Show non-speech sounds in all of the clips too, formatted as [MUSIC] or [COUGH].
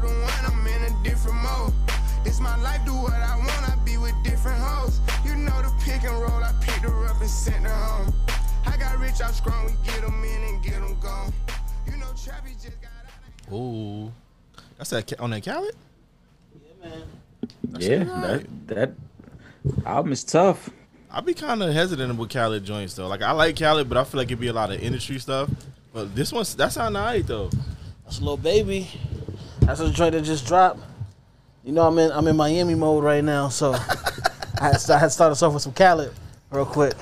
the one, I'm in a different mode. It's my life, do what I want, I be with different hoes. You know the pick and roll, I picked her up and sent her home. I got rich, I'm strong, we get them in and get them gone. You know Trappy just got out of Ooh, that's that Ca- on that Khaled. Yeah, man. Yeah, that that album is tough. I'll be kind of hesitant with Khaled joints though. Like I like Khaled, but I feel like it'd be a lot of industry stuff. But this one's that sound alright though. That's a little baby. That's a joint that just dropped. You know, I'm in I'm in Miami mode right now, so I had, I had started us off with some Khaled real quick.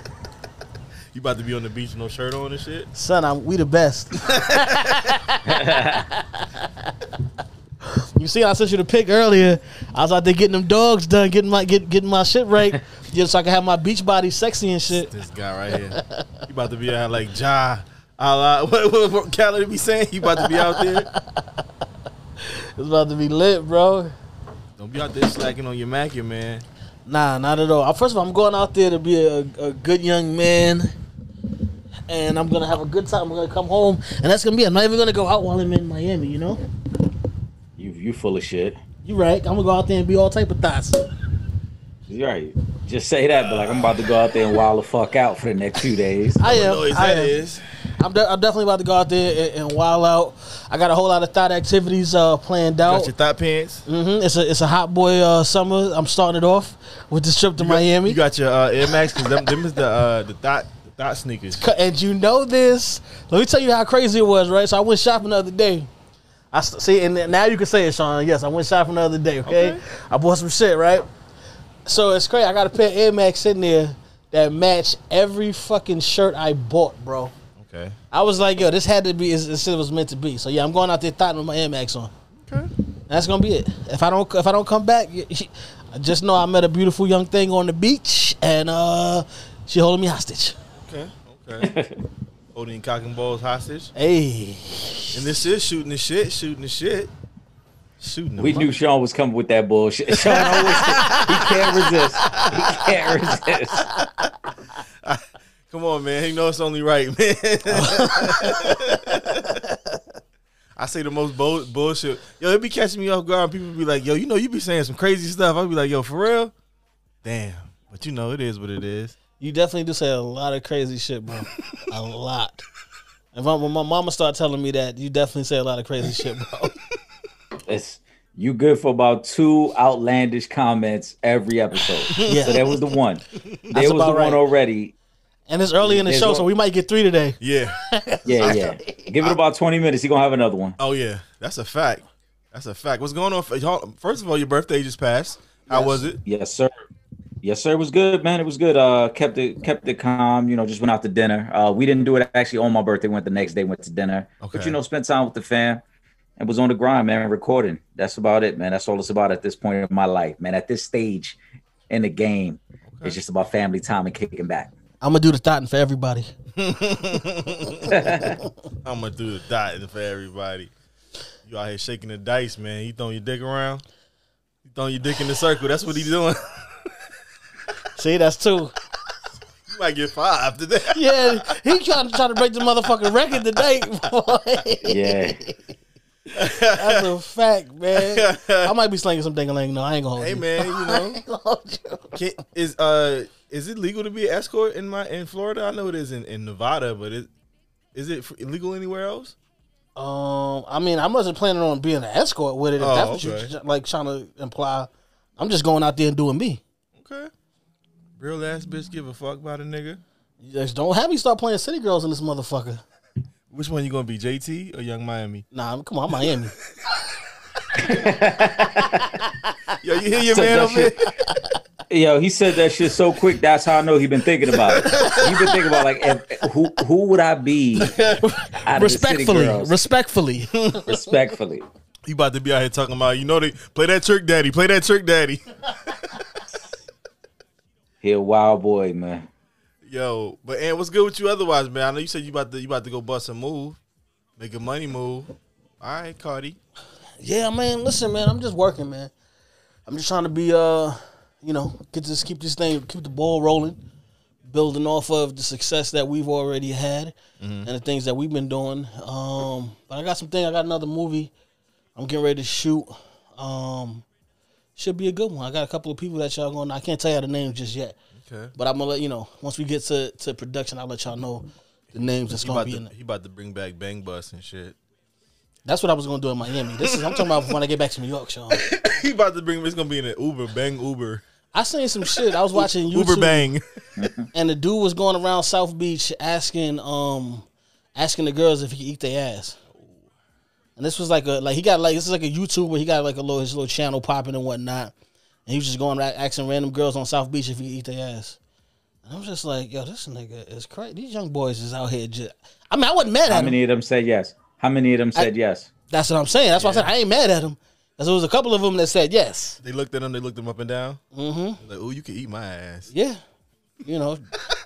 You about to be on the beach, with no shirt on and shit. Son, I'm, we the best. [LAUGHS] you see, I sent you the pic earlier. I was out there getting them dogs done, getting my get, getting my shit right, [LAUGHS] just so I can have my beach body sexy and shit. This guy right here. You about to be out like Ja. Allah, [LAUGHS] what, what, what Khaled be saying? You about to be out there? It's about to be lit, bro. Don't be out there slacking on your Mackin, man. Nah, not at all. Uh, First of all, I'm going out there to be a, a good young man, and I'm gonna have a good time. I'm gonna come home, and that's gonna be. it. I'm not even gonna go out while I'm in Miami. You know, You you full of shit. you right. I'm gonna go out there and be all type of thoughts. You're right. Just say that, but like I'm about to go out there and wild the fuck out for the next two days. I What am. noise I that am. is? I'm, de- I'm definitely about to go out there and, and wild out. I got a whole lot of thought activities uh, planned out. Got your thought pants. hmm It's a it's a hot boy uh, summer. I'm starting it off with this trip to You got- Miami. You got your uh, Air Max because them, them is the uh, the thought thought sneakers. And you know this. Let me tell you how crazy it was, right? So I went shopping the other day. I st- see, and now you can say it, Sean. Yes, I went shopping the other day. Okay, Okay. I bought some shit, right? So it's crazy. I got a pair of Air Max in there that match every fucking shirt I bought, bro. Okay. I was like, yo, this had to be as as it was meant to be. So yeah, I'm going out there thought with my Air Max on. Okay. That's gonna be it. If I don't if I don't come back, y- [LAUGHS] y- just know I met a beautiful young thing on the beach, and uh, she holding me hostage. Okay. Okay. [LAUGHS] Holding cock and balls hostage. Hey. And this is shooting the shit, shooting the shit. Shooting the We fuck. knew Sean was coming with that bullshit. [LAUGHS] Sean always he can't resist. He can't resist. Come on, man. You know it's only right, man. [LAUGHS] I say the most bull- bullshit. Yo, it be catching me off guard. People be like, yo, you know, you be saying some crazy stuff. I be like, yo, for real? Damn. But you know, it is what it is. You definitely do say a lot of crazy shit, bro. [LAUGHS] a lot. If I, when my mama start telling me that, you definitely say a lot of crazy shit, bro. [LAUGHS] It's you good for about two outlandish comments every episode. Yeah. So that was the one. There was the right. one already. And it's early in the There's show, one- so we might get three today. Yeah. Yeah, yeah. [LAUGHS] Give it about twenty minutes. He gonna have another one. oh, yeah. That's a fact. That's a fact. What's going on? For, y'all- first of all, your birthday just passed. How was it? Yes, sir. Yes, sir. It was good, man. It was good. Uh, kept it kept it calm. You know, just went out to dinner. Uh, we didn't do it actually on my birthday. Went the next day. Went to dinner. Okay. But you know, spent time with the fam. And was on the grind, man. Recording. That's about it, man. That's all it's about at this point in my life, man. At this stage in the game, it's just about family time and kicking back. I'm gonna do the thoughting for everybody. [LAUGHS] I'm gonna do the dot for everybody. You out here shaking the dice, man. You throwing your dick around. You throwing your dick in the circle. That's what he's doing. [LAUGHS] See, that's two. you might get five today. Yeah, he trying to try to break the motherfucking record today. [LAUGHS] Boy. Yeah. That's a fact, man. I might be slinging some ding No, I ain't gonna hold hey you. man, you [LAUGHS] know, can, is uh is it legal to be an escort in my in Florida? I know it is in, in Nevada, but it is it illegal anywhere else? Um, I mean, I wasn't planning on being an escort with it. If Oh, that's what okay. you're like trying to imply. I'm just going out there and doing me. Okay, real ass bitch give a fuck about a nigga. You just don't have me start playing city girls in this motherfucker. Which one you gonna be, JT or Young Miami? Nah, come on, Miami. [LAUGHS] Yo, you hear your man that over there? Yo, he said that shit so quick. That's how I know he been thinking about it. He been thinking about like, if, who who would I be? out of the city respectfully, girls? respectfully. respectfully. You about to be out here talking about, you know, they play that trick daddy, play that trick daddy. He a wild boy, man. Yo, but and what's good with you otherwise, man? I know you said you about to you about to go bust a move, make a money move. All right, Cardi. yeah, man. Listen, man. I'm just working, man. I'm just trying to be, uh, you know, get this, keep this thing, keep the ball rolling, building off of the success that we've already had and the things that we've been doing. Um, but I got some thing. I got another movie I'm getting ready to shoot. Um, should be a good one. I got a couple of people that y'all going. I can't tell you the names just yet, Okay. but I'm gonna let you know once we get to, to production. I'll let y'all know the names that's He gonna about, be to, in it. he about to bring back Bang Bus and shit. That's what I was gonna do in Miami. This is I'm talking about when I get back to New York, Sean. [LAUGHS] he about to bring. It's gonna be in an Uber Bang Uber I seen some shit. I was watching YouTube, Uber Bang. [LAUGHS] and the dude was going around South Beach asking um asking the girls if he could eat their ass. And this was like a like he got like this is like a YouTube where he got like a little his little channel popping and whatnot. And he was just going around asking random girls on South Beach if he eat their ass. And I was just like, yo, this nigga is crazy. These young boys is out here just I mean, I wasn't mad How at him. How many of them said yes? How many of them said yes? That's what I'm saying. That's why I said I ain't mad at him. Because there was a couple of them that said yes. They looked at him. They looked him up and down. Mm-hmm. Like, oh, you can eat my ass. Yeah. You know,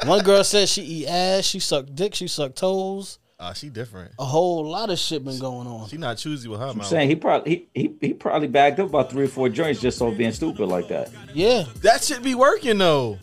one girl said she eat ass, she sucked dick, she sucked toes. Ah, she different. A whole lot of shit been going on. She not choosy with her I'm saying he probably he, he he probably bagged up about three or four joints just off being stupid like that. Yeah. That should be working though.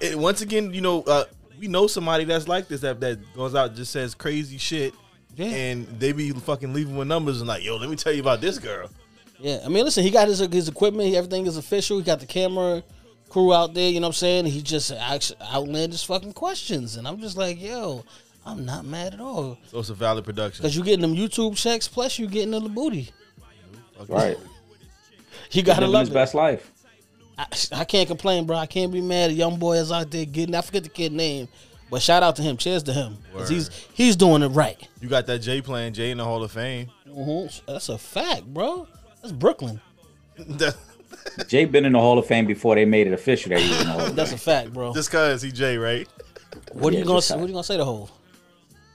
It, once again, you know, uh, we know somebody that's like this that that goes out and just says crazy shit, Yeah. and they be fucking leaving with numbers and like, yo, let me tell you about this girl. Yeah. I mean, listen, he got his his equipment, everything is official. He got the camera crew out there, you know what I'm saying? He just acts outlandish fucking questions. And I'm just like, yo, I'm not mad at all. So it's a valid production. Because you're getting them YouTube checks, plus you're getting the booty. Right. You gotta love his it. best life. I, I can't complain, bro. I can't be mad. A young boy is out there getting. I forget the kid name, but shout out to him. Cheers to him. 'Cause he's Word. he's doing it right. You got that Jay playing Jay in the Hall of Fame. Mhm. That's a fact, bro. That's Brooklyn. [LAUGHS] Jay been in the Hall of Fame before they made it official that he was in the Hall of Fame. That's a fact, bro. Just cause he Jay, right? What are you gonna say? What are you gonna say to Hove?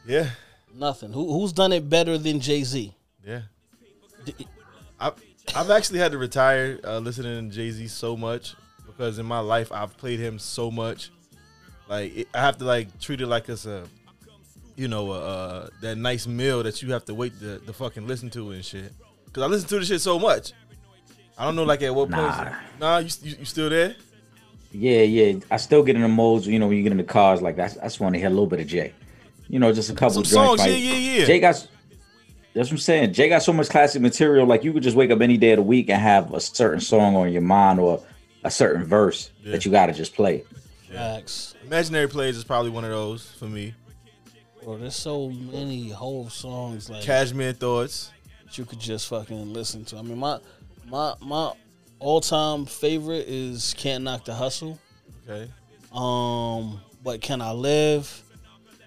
Yeah, Nothing. Who who's done it better than Jay Z? yeah. I I've actually had to retire uh, listening to Jay Z so much because in my life I've played him so much. Like it, I have to like treat it like it's a, you know, uh, that nice meal that you have to wait to, to fucking listen to and shit. Cause I listen to the shit so much. I don't know like at what Nah. point. Nah, you, you you still there? Yeah, yeah. I still get in the modes, you know, when you get in the cars, like that's I just want to hear a little bit of Jay. You know, just a couple Some joints. songs, like, yeah, yeah, yeah. Jay got that's what I'm saying. Jay got so much classic material, like you could just wake up any day of the week and have a certain song on your mind or a certain verse Yeah. that you gotta just play. Facts. Imaginary Player is probably one of those for me. Bro, there's so many whole songs like Cashmere Thoughts. that you could just fucking listen to. I mean, my my my all time favorite is "Can't Knock the Hustle." Okay. Um, but "Can I Live?"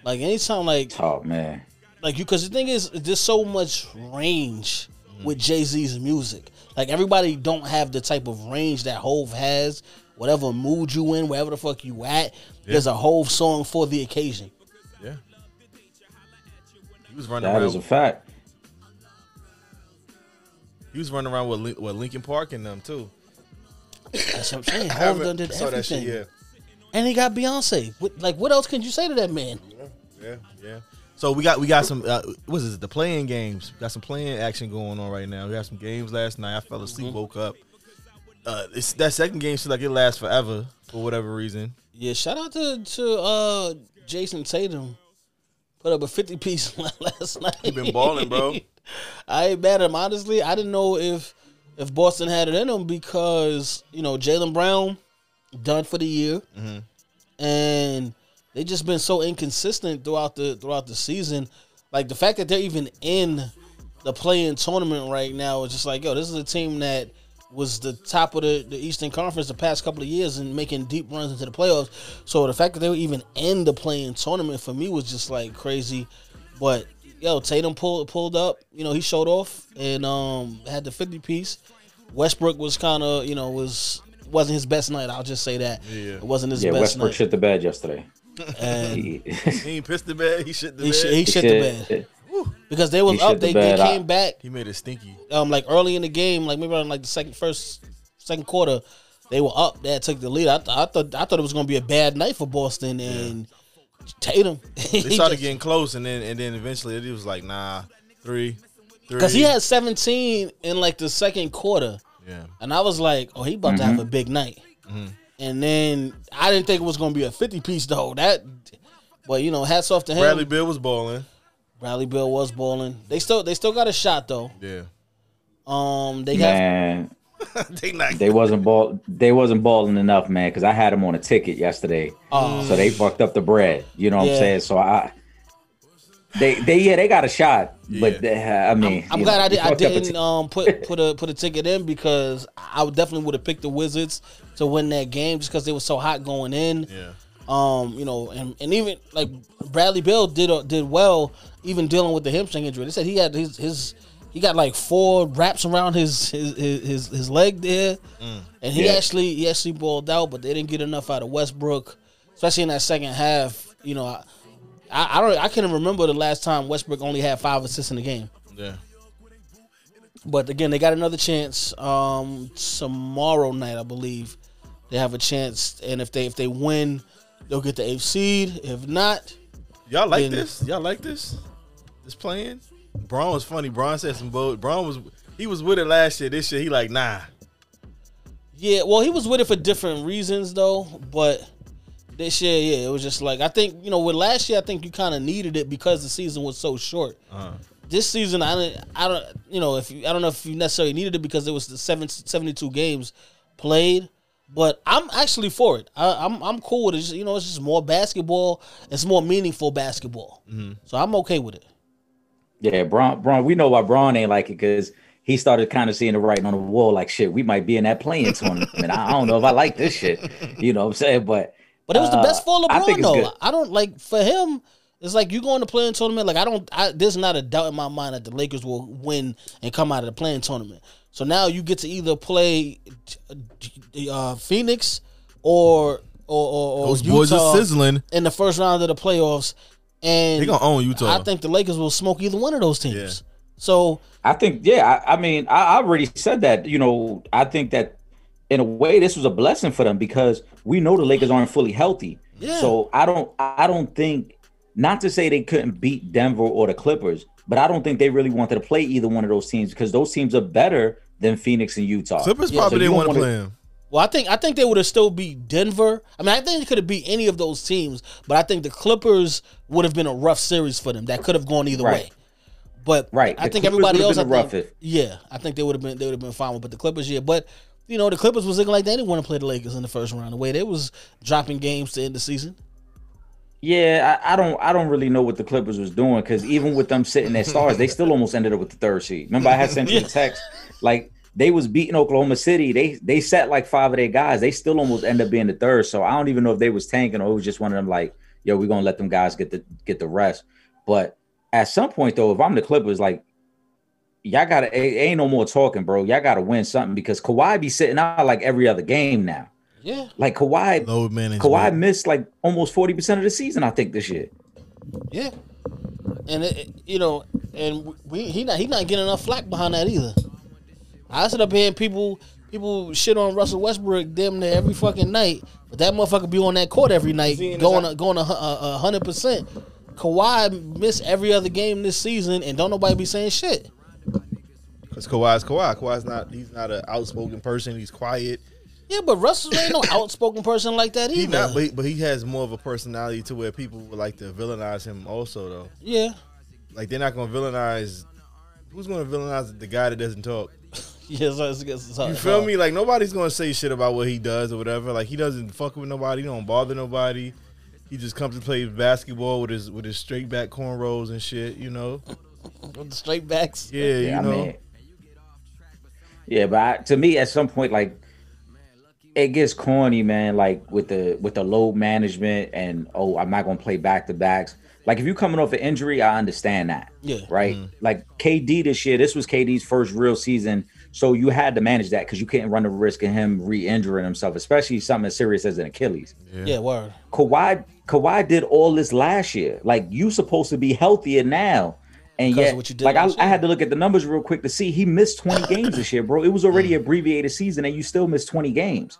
Like anytime, like Oh man. like you because the thing is there's so much range with mm. jay-z's music like everybody don't have the type of range that hove has whatever mood you in wherever the fuck you at there's a hove song for the occasion Yeah. He was running That around. is a fact. he was running around with with Linkin Park and them too. that's what i'm saying I hove done did saw that everything shit, and he got beyonce what, like what else can you say to that man yeah, yeah, yeah. So we got we got some uh, what is it? The play-in games. Got some play-in action going on right now. We had some games last night. I fell asleep, Mm-hmm. woke up. Uh, it's that second game seems like it lasts forever for whatever reason. yeah shout out to to uh jayson tatum put up a 50 piece [LAUGHS] last night He been balling, bro. [LAUGHS] I ain't mad at him. Honestly, I didn't know if if Boston had it in them because you know Jaylen Brown done for the year, and they just been so inconsistent throughout the throughout the season. Like the fact that they're even in the play-in tournament right now is just like, yo, this is a team that was the top of the, the Eastern Conference the past couple of years and making deep runs into the playoffs. So the fact that they were even in the play-in tournament for me was just like crazy. But yo, Tatum pulled pulled up. You know, he showed off and um had the fifty piece. Westbrook was kind of you know was wasn't his best night. I'll just say that. Yeah. It wasn't his Yeah, best Westbrook night. shit the bed yesterday. He, [LAUGHS] He ain't pissed the bed. He shit the he, bed. sh- he shit the bed because they was He up. shit the They, they bed. I- came back he made it stinky. um like early in the game, like maybe around like the second first second quarter, they were up. They had took the lead. I, th- I thought I thought it was gonna be a bad night for Boston and Tatum. [LAUGHS] They started getting close, and then and then eventually it was like nah, three, three. because he had 17 in like the second quarter, yeah. and I was like, oh, he about to Mm-hmm. have a big night. And then I didn't think it was gonna be a 50 piece though. That, but you know, hats off to him. Bradley Beal was balling. Bradley Beal was balling. They still they still got a shot though. Yeah. Um, they have Man, [LAUGHS] they not. they wasn't ball. They wasn't balling enough, man. Because I had them on a ticket yesterday, Oh. so they fucked up the bread. You know what Yeah. I'm saying? So I, they they yeah they got a shot, but they, I mean, I'm you glad know, I, did, I didn't ti- um put put a put a ticket in because I would definitely would have picked the Wizards to win that game just because they were so hot going in. yeah. Um, you know, and, and even like Bradley Beal did uh, did well, even dealing with the hamstring injury. They said he had his his he got like four wraps around his his his, his, his leg there, and he Yeah. actually he actually balled out, but they didn't get enough out of Westbrook, especially in that second half. You know, I I, I don't I can't remember the last time Westbrook only had five assists in the game. Yeah. But again, they got another chance um, tomorrow night, I believe. They have a chance, and if they if they win, they'll get the eighth seed. If not, Y'all like Then- this? Y'all like this? This play-in? Bron was funny. Bron said some bold. Bron was he was with it last year. This year he like nah. yeah. Well, he was with it for different reasons though. But this year, yeah, it was just like I think you know with last year, I think you kind of needed it because the season was so short. Uh, This season, I don't, I don't, you know, if you, I don't know if you necessarily needed it because it was the seven, 72 games played. But I'm actually for it. I, I'm I'm cool with it. Just, you know, it's just more basketball. It's more meaningful basketball. So I'm okay with it. Yeah, Bron, Bron, we know why Bron ain't like it because he started kind of seeing the writing on the wall, like shit, we might be in that play-in tournament. I, I don't know if I like this shit. You know what I'm saying? But But it was the uh, best for I think LeBron it's though. good. I don't like for him. It's like you going to play-in tournament. Like I don't. I, there's not a doubt in my mind that the Lakers will win and come out of the play-in tournament. So now you get to either play uh, Phoenix or or, or, or those boys are sizzling. in the first round of the playoffs. And They gonna own Utah. I think the Lakers will smoke either one of those teams. Yeah. So I think, yeah, I, I mean, I, I already said that. You know, I think that in a way, this was a blessing for them because we know the Lakers aren't fully healthy. Yeah. So I don't, I don't think, not to say they couldn't beat Denver or the Clippers, but I don't think they really wanted to play either one of those teams because those teams are better than Phoenix and Utah. Clippers Yeah, probably so didn't want to play him. Well, I think I think they would have still beat Denver. I mean, I think they could have beat any of those teams, but I think the Clippers would have been a rough series for them. That could have gone either Right. way. But Right. I The think Clippers everybody would else, I think, the roughest. yeah, I think they would have been they would have been fine with. But the Clippers, yeah, but you know the Clippers was looking like they didn't want to play the Lakers in the first round. The way they was dropping games to end the season. Yeah, I, I don't I don't really know what the Clippers was doing because even with them sitting at stars, they still almost ended up with the third seed. Remember, I had sent you a [LAUGHS] text like they was beating Oklahoma City. They they sat like five of their guys. They still almost end up being the third. So I don't even know if they was tanking or it was just one of them like, yo, we're gonna let them guys get the get the rest. But at some point though, if I'm the Clippers, like y'all gotta it ain't no more talking, bro. Y'all gotta win something because Kawhi be sitting out like every other game now. Yeah, Like Kawhi, Load management. Kawhi missed like almost 40% of the season, I think, this year. yeah, and it, it- you know, and we he not he not getting enough flack behind that either. I sit up here and people people shit on Russell Westbrook damn near every fucking night, but that motherfucker be on that court every night Seeing going I- a, going a a a hundred percent. Kawhi missed every other game this season, and don't nobody be saying shit. Because Kawhi's Kawhi. Kawhi's not. He's not an outspoken person. He's quiet. Yeah, but Russell ain't no outspoken person like that either. [LAUGHS] He not. But he, but he has more of a personality to where people would like to villainize him. Also, though, yeah, like they're not gonna villainize. Who's gonna villainize the guy that doesn't talk? [LAUGHS] yeah. So it's, it's, it's, You feel me? Like nobody's gonna say shit about what he does or whatever. Like he doesn't fuck with nobody. He don't bother nobody. He just comes to play basketball with his with his straight back cornrows and shit. You know? [LAUGHS] With the straight backs. Yeah, you I know. mean, yeah, but I, to me, at some point, like it gets corny, man. Like with the with the load management and oh, I'm not gonna play back to backs. Like if you're coming off an injury, I understand that. Yeah. Right. Mm-hmm. Like KD this year, this was KD's first real season, so you had to manage that because you couldn't run the risk of him re-injuring himself, especially something as serious as an Achilles. Yeah, word. Kawhi Kawhi did all this last year. Like you supposed to be healthier now. And Because yet, what you did like I, I had to look at the numbers real quick to see he missed 20 games this year, bro. It was already mm. abbreviated season, and you still missed 20 games.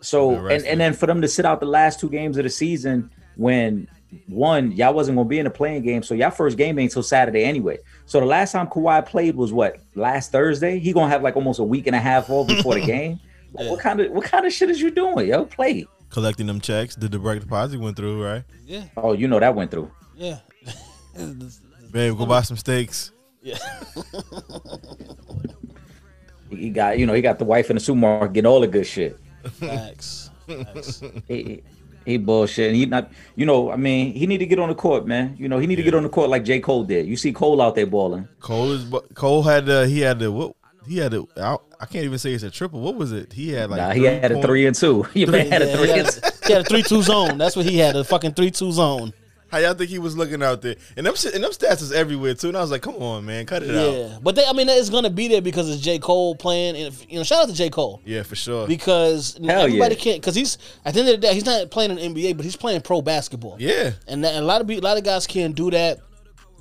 So and, and then for them to sit out the last two games of the season when one, y'all wasn't gonna be in a play-in game, so y'all first game ain't till Saturday anyway. So the last time Kawhi played was what last Thursday. He gonna have like almost a week and a half off before the [LAUGHS] game. Like, What kind of what kind of shit is you doing, yo? Play. Collecting them checks. Did the direct deposit went through, right? Yeah, Oh, you know that went through. yeah. [LAUGHS] Babe, go buy some steaks. yeah. [LAUGHS] He got you know he got the wife in the supermarket getting all the good shit. Facts. Facts. He, he bullshit. And he not you know I mean he need to get on the court, man. You know he need to get on the court like J Cole did. You see Cole out there balling. Cole is Cole had uh, he had the what he had the I, I can't even say it's a triple. What was it? He had like nah, he had a point- three and two. [LAUGHS] He man had a three he, and had a, he had a three-two zone. That's what he had. A fucking three-two zone. How y'all think he was looking out there? And them shit, and them stats is everywhere too. And I was like, come on, man, cut it out. Yeah, but they, I mean, it's gonna be there because it's J. Cole playing, and you know, shout out to J. Cole Yeah, for sure. because Hell everybody yeah. can't because he's at the end of the day he's not playing in the NBA, but he's playing pro basketball. yeah, and, that, and a lot of people, a lot of guys can't do that.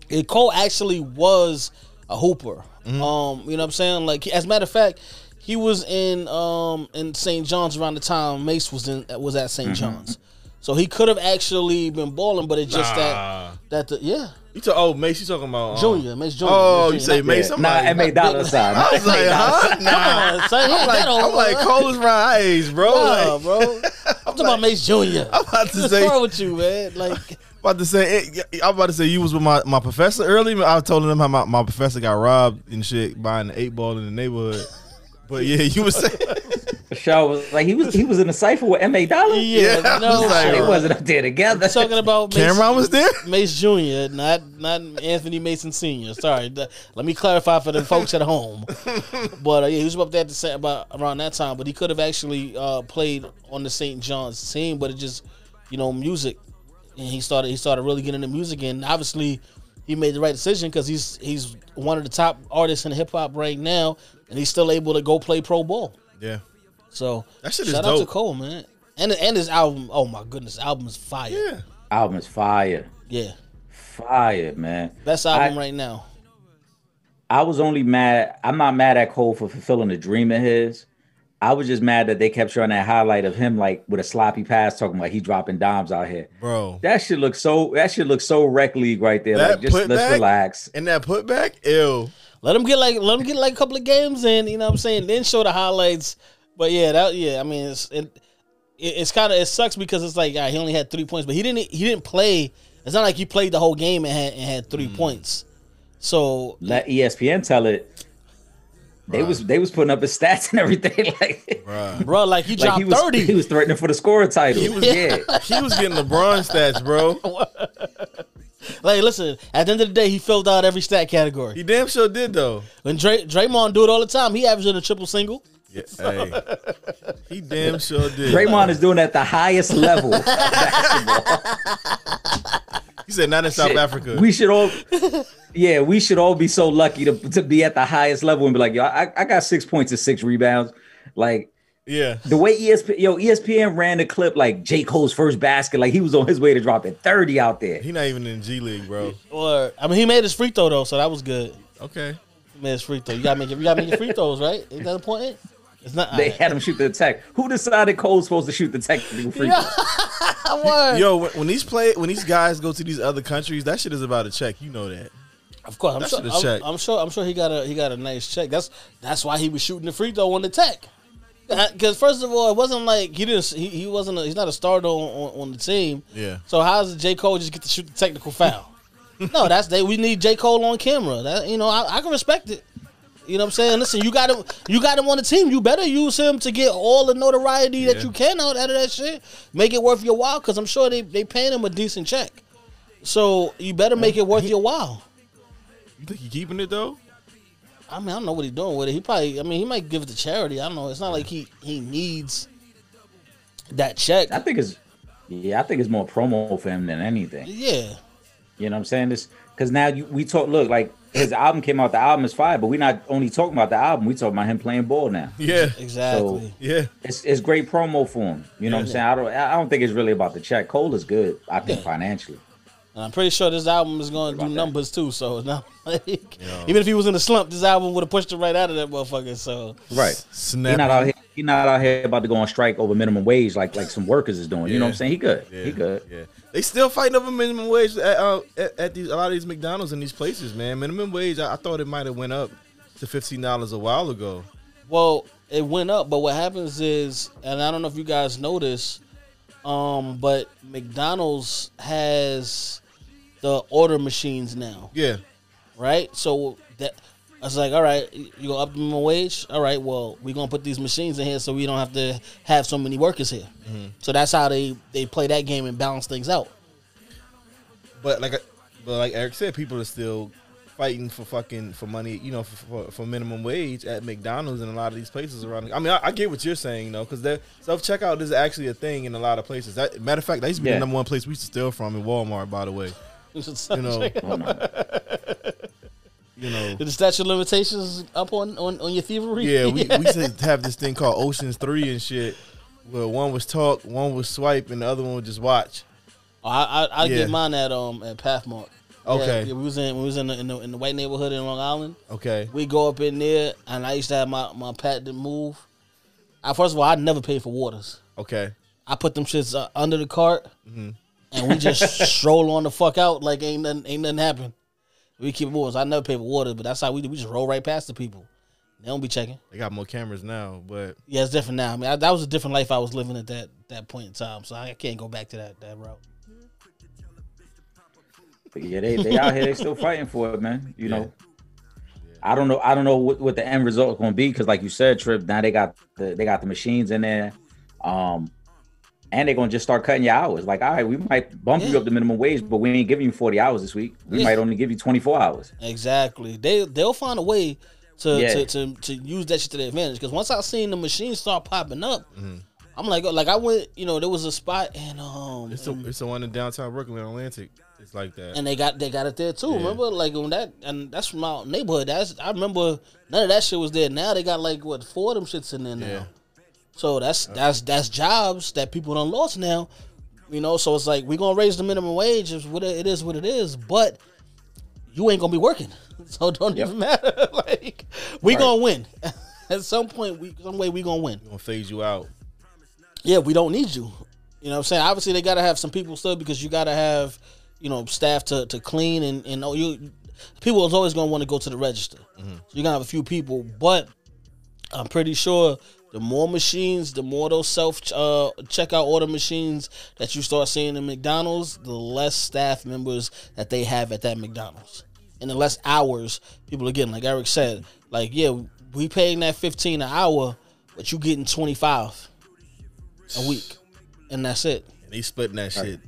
And Cole actually was a hooper. Mm-hmm. Um, you know what I'm saying? Like, as a matter of fact, he was in um in St. John's around the time Mace was in was at Mm-hmm. saint John's. So he could have actually been balling, but it's just Nah. that that the, yeah, you talk. Oh, Mace, you talking about um, Junior, Mace Junior. Oh, Mace you Junior. say Mace? Yeah. I'm Nah, like, and make dollar sign. [LAUGHS] I was like, huh? Nah. Come on, son, I'm like, I'm like, bro. Cole is right age, bro. Nah, Like, bro. [LAUGHS] I'm talking about Mace Junior. I'm about to What's say, wrong with you, man? [LAUGHS] Like, about to say, it, I'm about to say you was with my, my professor earlier. I was telling them how my, my professor got robbed and shit buying the eight ball in the neighborhood. But yeah, you was saying, Shaw was like he was he was in a cipher with M A Dollar. yeah, Yeah, no, was like, They sir. wasn't up there together. talking about Mace, Cameron was there. Mace Jr., not not Anthony Mason Sr. Sorry, let me clarify for the folks at home. [LAUGHS] But uh, yeah, he was up there at the same about around that time. But he could have actually uh, played on the St. John's team, but it just you know music, and he started he started really getting into music, and obviously he made the right decision because he's he's one of the top artists in hip hop right now, and he's still able to go play pro ball. Yeah, So That shit is shout out to. Cole, man. And and his album, oh my goodness, album is fire. yeah. Album is fire, yeah. fire, man. Best album I- right now. I was only mad. I'm not mad at Cole for fulfilling a dream of his. I was just mad that they kept showing that highlight of him like with a sloppy pass, talking like he dropping dimes out here. bro. That shit looks so. That shit looks so rec league right there. That like just let's putback? relax. And that putback, ew. Let him get like let him get like a couple of games in, you know what I'm saying? Then show the highlights. But yeah, that yeah, I mean it's it, it it's kind of it sucks because it's like ah, he only had three points, but he didn't he didn't play. It's not like he played the whole game and had and had three Mm. points. So Let ESPN tell it. They was they was putting up his stats and everything [LAUGHS] like. Bruh. bro, like he Like dropped he was, thirty. he was threatening for the scorer title. He was- yeah, [LAUGHS] He was getting LeBron stats, bro. [LAUGHS] like listen, at the end of the day, he filled out every stat category. He damn sure did though. When Dray, Draymond do it all the time, he averaging a triple single. Yeah, hey. He damn sure did. Draymond is doing at the highest level. He said not in South Shit. Africa. We should all, yeah, we should all be so lucky to, to be at the highest level and be like, yo, I, I got six points and six rebounds. Like yeah. the way ESPN, yo, ESPN ran the clip like J. Cole's first basket, like he was on his way to dropping 30 out there. He not even in G League, bro. Or I mean, he made his free throw though, so that was good. Okay. He made his free throw. You gotta make it. You gotta make your free throws, right? Ain't that important? It's not. They had him shoot the tech. Who decided Cole's supposed to shoot the technical free throw? [LAUGHS] Word. Yo, when, when these play, when these guys go to these other countries, that shit is about to check. You know that. Of course, I'm That sure. should've I'm. I'm sure. I'm sure he got a he got a nice check. That's that's why he was shooting the free throw on the tech. Uh, because first of all, it wasn't like he didn't. He, he wasn't. A, he's not a starter on, on, on the team. Yeah. So how does J Cole just get to shoot the technical foul? [LAUGHS] no, that's they. We need J Cole on camera. That you know, I, I can respect it. You know what I'm saying? Listen, you got him. You got him on the team. You better use him to get all the notoriety that you can out, out of that shit. Make it worth your while, because I'm sure they they paying him a decent check. So you better make it worth your while. You think he keeping it though? I mean, I don't know what he's doing with it. He probably, I mean, he might give it to charity. I don't know. It's not like he he needs that check. I think it's, yeah, I think it's more promo for him than anything. Yeah, You know what I'm saying? This because now you, we talk. Look, like his album came out. The album is fire, but we're not only talking about the album. We talking about him playing ball now. Yeah. exactly. Yeah. It's it's great promo for him. You know what I'm saying? I don't I don't think it's really about the check. Cole is good. I think Yeah. financially. and I'm pretty sure this album is going to do about that? numbers too. So it's not [LAUGHS] like even if he was in a slump, this album would have pushed him right out of that motherfucker. So Right. He Snap. not out here. He not out here about to go on strike over minimum wage like like some workers is doing. You know what I'm saying? He good. Yeah, He good. Yeah, they still fighting over minimum wage at, uh, at, at these a lot of these McDonald's and these places, man. Minimum wage, I, I thought it might have went up to fifteen dollars a while ago. Well, it went up, but what happens is, and I don't know if you guys notice, um, but McDonald's has the order machines now, Yeah, right? So that I was like, all right, you gonna up the minimum wage? All right, well, we're gonna put these machines in here so we don't have to have so many workers here. Mm-hmm. So that's how they they play that game and balance things out. But like, but like Eric said, people are still fighting for fucking for money. You know, for, for, for minimum wage at McDonald's and a lot of these places around. I mean, I, I get what you're saying, though, because self checkout is actually a thing in a lot of places. That, matter of fact, that used to be Yeah. the number one place we used to steal from in Walmart. By the way, [LAUGHS] you know, no. [LAUGHS] you know. Did the statute of limitations up on, on, on your thievery? Yeah, we, we [LAUGHS] used to have this thing called Oceans Three and shit. Where one was talk, one was swipe, and the other one would just watch. Oh, I I, I Yeah. get mine at um at Pathmark. Okay. yeah, we was in we was in the, in the in the white neighborhood in Long Island. Okay, We go up in there, and I used to have my my to move. I, first of all, I never paid for waters. okay. I put them shits uh, under the cart, Mm-hmm. and we just [LAUGHS] stroll on the fuck out like ain't nothing ain't nothing happen. We keep it moving. So I never pay for water, but that's how we do. We just roll right past the people. They don't be checking. They got more cameras now, but Yeah, it's different now. I mean, I, that was a different life I was living at that that point in time. So I can't go back to that that route. But yeah, they they out here. They still fighting for it, man. You know. I don't know. I don't know what, what the end result is going to be because, like you said, Trip. Now they got the they got the machines in there, um, and they're going to just start cutting your hours. Like, all right, we might bump you up the minimum wage, but we ain't giving you forty hours this week. We Yeah. might only give you twenty four hours. Exactly. They they'll find a way to Yeah. to, to, to use that shit to their advantage. Because once I seen the machines start popping up, Mm-hmm. I'm like, like I went, you know, there was a spot and um, it's the it's the one in downtown Brooklyn, Atlantic. It's like that. and they got they got it there too. Yeah. Remember, like when that and that's from our neighborhood. That's I remember none of that shit was there. Now they got like what four of them shits in there now. So that's that's that's jobs that people done lost now. You know, so it's like we're gonna raise the minimum wage. It's what it is, what it is. But you ain't gonna be working, [LAUGHS] so don't Yep. even matter. [LAUGHS] like we Right. gonna win [LAUGHS] at some point. We some way we gonna win. We're gonna phase you out. Yeah, we don't need you. You know what I'm saying? Obviously, they got to have some people still because you got to have, you know, staff to, to clean and, and oh, you people is always going to want to go to the register. Mm-hmm. So you're going to have a few people, but I'm pretty sure the more machines, the more those self uh, checkout order machines that you start seeing in McDonald's, the less staff members that they have at that McDonald's. And the less hours people are getting. Like Eric said, like, yeah, we paying that 15 an hour, but you getting 25 a week, and that's it. And they splitting that shit.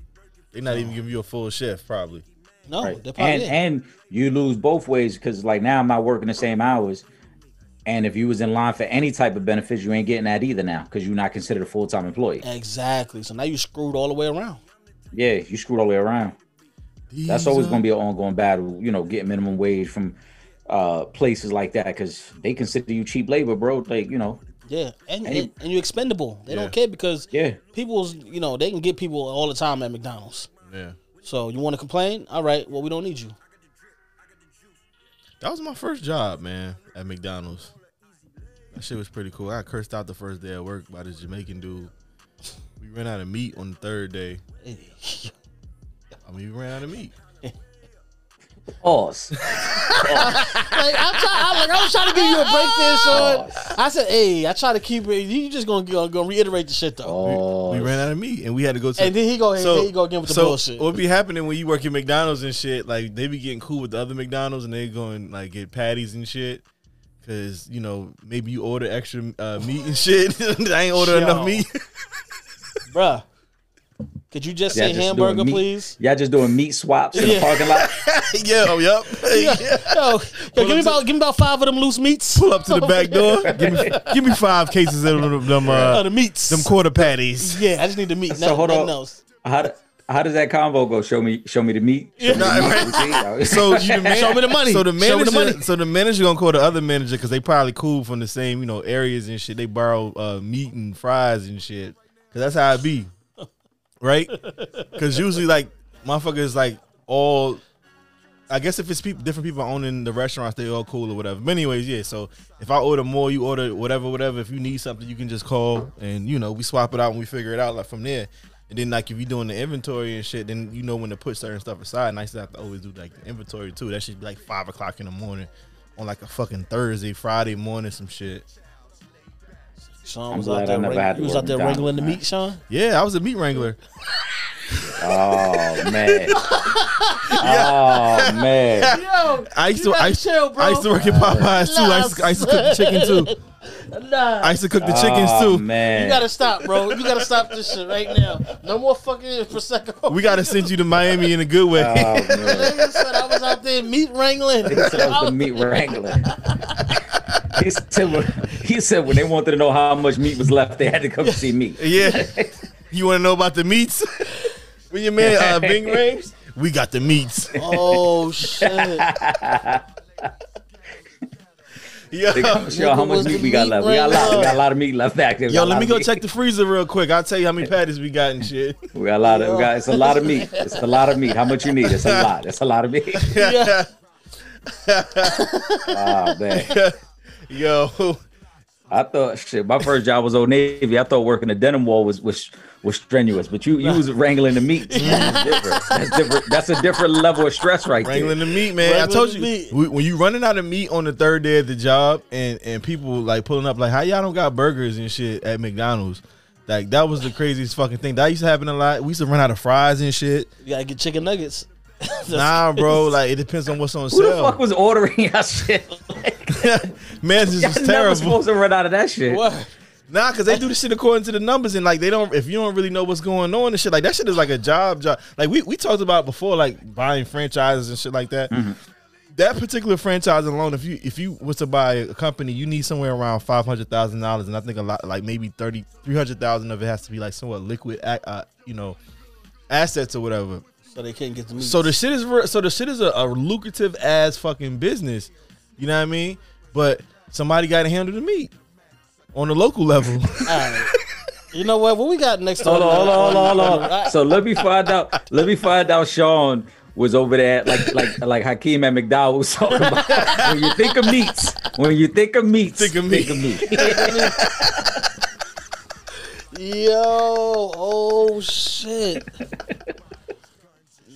They not even giving you a full shift, probably. No, Right. they're probably and it. and you lose both ways because like now I'm not working the same hours. And if you was in line for any type of benefits, you ain't getting that either now because you're not considered a full time employee. exactly. So now you screwed all the way around. Yeah, you screwed all the way around. That's always going to be an ongoing battle. You know, getting minimum wage from uh places like that because they consider you cheap labor, bro. Like you know, Yeah, and And you- and, and you expendable. They Yeah. don't care because yeah, people's you know they can get people all the time at McDonald's. Yeah. So you want to complain? All right. Well, we don't need you. That was my first job, man, at McDonald's. That shit was pretty cool. I got cursed out the first day at work by this Jamaican dude. We ran out of meat on the third day. [LAUGHS] I mean, we ran out of meat. Pause. like I'm trying, I, like I was trying to give you a break there, Sean. I said, "Hey, I try to keep it. You just gonna go, gonna reiterate the shit though." Oh, We ran out of meat, and we had to go to. And then he go, so, then he go again with the so bullshit. what be happening when you work at McDonald's and shit? Like they be getting cool with the other McDonald's, and they going like get patties and shit. Cause you know maybe you order extra uh, meat and shit. [LAUGHS] I ain't order Yo. enough meat. Bruh, could you just Yeah, say just doing hamburger, meat- please? Y'all just doing meat swaps in Yeah. the parking lot. [LAUGHS] [LAUGHS] yeah, [LAUGHS] oh, yep. Yo, yo, give me up to- about give me about five of them loose meats. Pull up to the back door. Give me, give me five cases of them, them, Oh, uh, the meats. them quarter patties. yeah, I just need the meat. So Nothing, hold nothing on. else. How do, how does that convo go? Show me, show me the meat. Show me Nah, the meat. So you the man- Show me the money. So the manager, the money. so the manager gonna call the other manager because they probably cool from the same you know areas and shit. They borrow uh, meat and fries and shit. Cause that's how it be, right? Because usually like motherfuckers like all. I guess if it's different people owning the restaurants, they all cool or whatever. But anyways, yeah. So if I order more, you order whatever, whatever. If you need something, you can just call and you know we swap it out and we figure it out like from there. And then like if you're doing the inventory and shit, then you know when to put certain stuff aside. And I used to have to always do like the inventory too. That should be like five o'clock in the morning on like a fucking Thursday, Friday morning, some shit. Sean was glad out I there. wrang- he was out there wrangling the meat, Sean. Yeah, I was a meat wrangler. [LAUGHS] [LAUGHS] Oh man. Oh man. [LAUGHS] Yo, I used to, I gotta used, chill, bro. I used to work at Popeyes too. I used, to, I used to cook the chicken too. Nah, I used to cook the chickens Oh, too. man. you gotta stop, bro. You gotta stop this shit right now. No more fucking prosecco. We gotta send you to Miami in a good way. Oh, man. Nigga said I was out there meat wrangling. He said I was the meat wrangler. He, said when, he said when they wanted to know how much meat was left, they had to come see me. [LAUGHS] yeah. You want to know about the meats? [LAUGHS] when your man uh, Bing [LAUGHS] rings, we got the meats. Oh shit! Yo, They come show how much meat we got meat left. We got a lot. We got a lot of meat left back there. We yo, let me go meat. check the freezer real quick. I'll tell you how many patties we got and shit. We got a lot of. We got. It's a lot of meat. It's a lot of meat. How much you need? It's a lot. It's a lot of meat. Yeah. Oh man. Yo, I thought shit. My first job was Old Navy. I thought working the denim wall was was was strenuous, but you you was wrangling the meat. [LAUGHS] That's different. That's different. That's a different level of stress right wrangling there. the meat, man. I told you we- when you running out of meat on the third day of the job, and and people like pulling up like, how y'all don't got burgers and shit at McDonald's. Like that was the craziest fucking thing. That used to happen a lot. We used to run out of fries and shit. You gotta get chicken nuggets. [LAUGHS] Nah, bro. Like it depends on what's on sale. Who the fuck was ordering [LAUGHS] that shit? [LAUGHS] Man, this Y'all is never terrible. supposed to run out of that shit. What? Nah, because they do the shit according to the numbers, and like they don't. If you don't really know what's going on and shit, like that shit is like a job, job. Like we we talked about before, like buying franchises and shit like that. That particular franchise alone, if you if you was to buy a company, you need somewhere around five hundred thousand dollars, and I think a lot, like maybe 30, 300,000 of it has to be like somewhat liquid, uh, you know, assets or whatever. So they can't get the meat. So the shit is so the shit is a, a lucrative ass fucking business. You know what I mean? But somebody got to handle the meat on the local level. All right. [LAUGHS] You know what? What we got next? Hold on, hold on, hold on, hold on. So let me find out. Let me find out. Sean was over there, like like like Hakeem at McDowell was talking about. [LAUGHS] when you think of meats, when you think of meats, Think of meat. Think of meat. [LAUGHS] Yo, oh shit.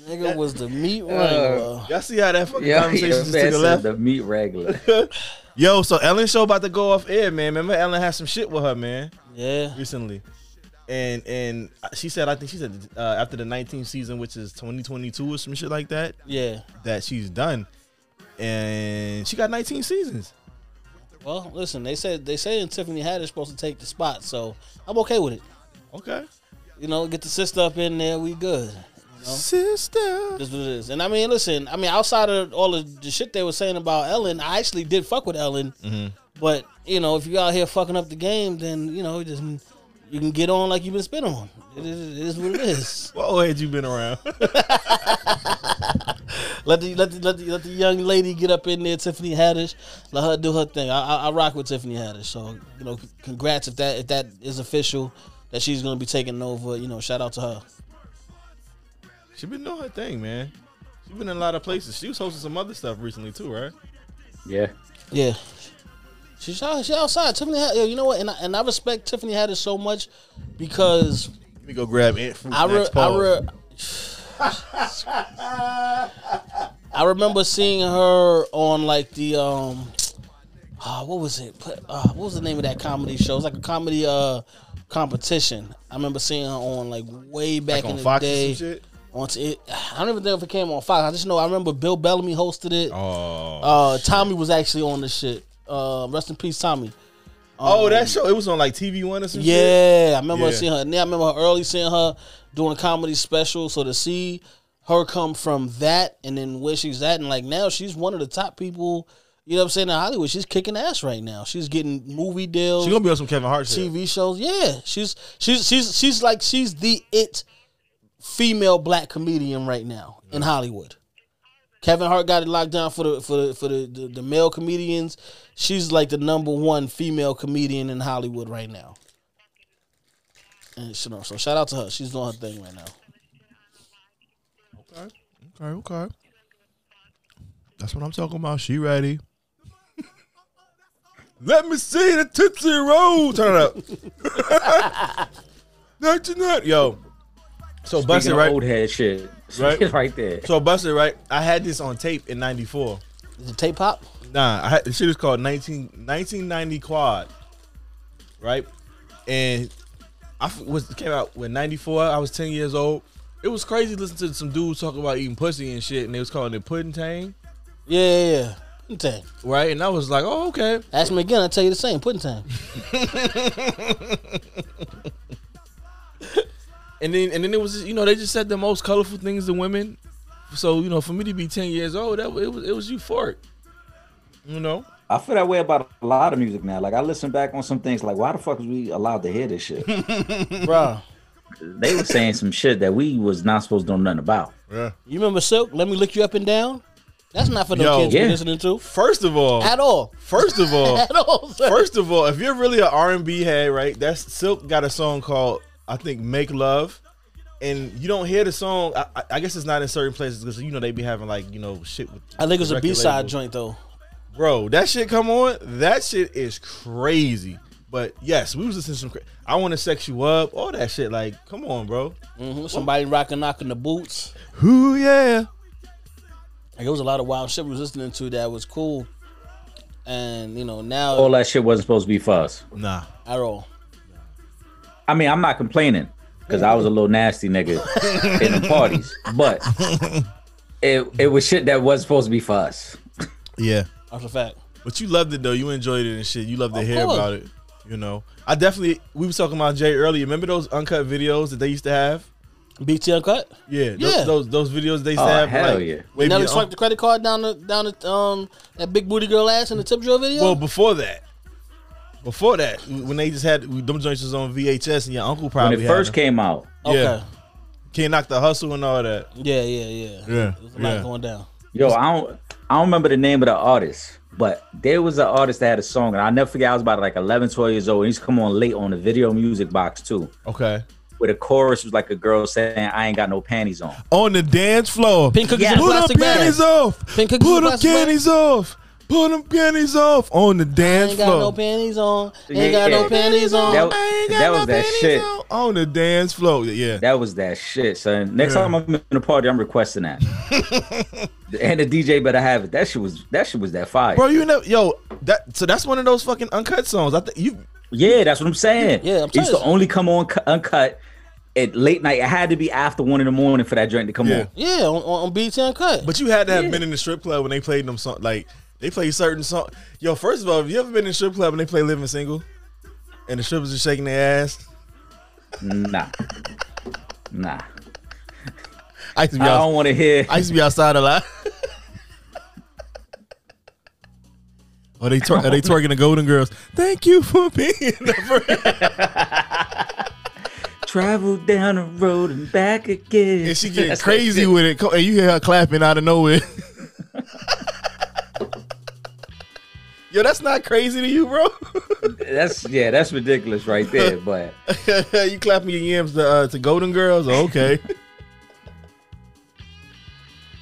Nigga was the meat wrangler. Y'all see how that fucking Yeah, conversation yeah, just man took a left? the meat regular. [LAUGHS] Yo, so Ellen show about to go off air, man. Remember Ellen had some shit with her, man, Yeah. recently. And and she said, I think she said uh, after the 19th season, which is 2022 or some shit like that, Yeah. that she's done. And she got 19 seasons. Well, listen, they said they saying Tiffany Haddish is supposed to take the spot, so I'm okay with it. Okay. You know, get the sister up in there, we good. You know? Sister. That's what it is. And I mean, listen, I mean, outside of all of the shit they were saying about Ellen, I actually did fuck with Ellen. Mm-hmm. But, you know, if you out here fucking up the game, then, you know, just you can get on like you've been spit on. It is, it is what it is. [LAUGHS] What old head you been around? [LAUGHS] let, the, let, the, let, the, let the young lady get up in there, Tiffany Haddish. Let her do her thing. I, I, I rock with Tiffany Haddish. So, you know, congrats if that if that is official that she's going to be taking over. You know, shout out to her. She been doing her thing, man. She been in a lot of places. She was hosting some other stuff recently too, right? Yeah. Yeah. She's out, she outside. Tiffany, Had- yo, you know what? And I, and I respect Tiffany Haddish so much because Let me go grab Aunt Fruit I re, Snacks I, re, I remember seeing her on like the um, ah, what was it? Uh, what was the name of that comedy show? It was like a comedy uh competition. I remember seeing her on like way back Like in the Fox or day. On it, I don't even know if it came on Fox. I just know I remember Bill Bellamy hosted it. Oh. Uh, Tommy was actually on the shit. Uh, rest in peace, Tommy. oh, that show. It was on like TV One or some shit. Yeah, I remember Yeah. seeing her. And then I remember her early seeing her doing a comedy special. So to see her come from that and then where she's at, and like now she's one of the top people. You know what I'm saying in Hollywood. She's kicking ass right now. She's getting movie deals, She's gonna be on some Kevin Hart. TV shows. Yeah, she's she's she's she's like she's the it female black comedian right now in Hollywood. Kevin Hart got it locked down for the for the for the, the, the male comedians. She's like the number one female comedian in Hollywood right now. And you know, so shout out to her. She's doing her thing right now. Okay, okay, okay. That's what I'm talking about. She ready. [LAUGHS] Let me see the Tootsee Roll. Turn it up. [LAUGHS] [LAUGHS] Not tonight. Yo. So Speaking busted right. old head shit, [LAUGHS] Right. right, there. So busted right. I had this on tape in '94. Is it tape pop? Nah, I had, the shit is called 19, 1990 Quad, right? And I was came out with '94. I was ten years old, it was crazy listening to some dudes talk about eating pussy and shit, and they was calling it pudding tang, Yeah, yeah, yeah. Pudding tang. right? And I was like, oh okay. Ask me again, I'll tell you the same. Pudding tang. [LAUGHS] And then and then it was just, you know they just said the most colorful things to women. So you know for me to be ten years old, that it was it was euphoric. You know. I feel that way about a lot of music now. Like I listen back on some things, like why the fuck was we allowed to hear this shit? [LAUGHS] bro? they were saying some shit that we was not supposed to know nothing about. Yeah. You remember Silk? Let me lick you up and down? That's not for no Yo. kids to Yeah. listening to. First of all, At all. first of all, [LAUGHS] At all. sir. First of all, if you're really an R and B head, right? That's Silk got a song called I think "Make Love," and you don't hear the song. I, I- I guess it's not in certain places because you know they be having like you know shit with. I think it was a B side joint though. Bro, that shit come on. That shit is crazy. But yes, we was listening to some. Cra- I want to sex you up. All that shit. Like, come on, bro. hmm Somebody rocking, knocking the boots. Who? Yeah. Like, it was a lot of wild shit we was listening to that was cool. And you know now All that shit wasn't supposed to be for us. Nah. at all. I mean, I'm not complaining because I was a little nasty nigga in the parties, but it it was shit that was supposed to be for us. Yeah. That's a fact. But you loved it though. You enjoyed it and shit. You loved to Of hear course. about it. You know. I definitely. We was talking about Jay earlier. Remember those uncut videos that they used to have? BET uncut. Yeah, those, Yeah. those those videos they used Oh, to have. hell like, yeah. wave Nelly your swiped arm- the credit card down the down the um that big booty girl ass in the tip drill video. Well, before that, before that, when they just had them joints was on VHS, and your uncle probably When probably it first had came out, okay. yeah. Can't knock the hustle and all that. Yeah, yeah, yeah. Yeah, There's a lot yeah. going down. yo, I don't I don't remember the name of the artist, but there was an artist that had a song, and I'll never forget. I was about like 11, 12 years old, and he's come on late on the video music box too, Okay. where the chorus was like a girl saying, "I ain't got no panties on." On the dance floor. Pink cookies Yeah. in a Put them plastic bag. panties off. Pink cookies Put in them panties off. Put them panties off on the dance floor. Ain't got floor. no panties on. Ain't Yeah, got no yeah. panties on. That- I ain't got that was no that panties shit. on. on the dance floor. Yeah. That was that shit, son. Next Yeah. time I'm in a party, I'm requesting that. [LAUGHS] and the DJ better have it. That shit was that shit was that fire. Bro, you know, yo, that so that's one of those fucking uncut songs. I think you Yeah, that's what I'm saying. Yeah, I'm It used telling to only come on cu- uncut at late night. It had to be after one in the morning for that joint to come Yeah. on. Yeah, on, on, on BET uncut. But you had to have Yeah. been in the strip club when they played them song like they play certain song. Yo, first of all, have you ever been in a strip club and they play Living Single? And the strippers are shaking their ass? Nah, nah. I used to be, I out, don't want to hear. I used to be outside a lot. Are they twer- are they twerking the Golden Girls? Thank you for being the [LAUGHS] Travel down the road and back again. And she [LAUGHS] getting That's that crazy with it. Co- And you hear her clapping out of nowhere. [LAUGHS] Yo, that's not crazy to you, bro. That's yeah, that's ridiculous right there. [LAUGHS] But you clapping your yams to, uh, to Golden Girls? Oh, okay. [LAUGHS]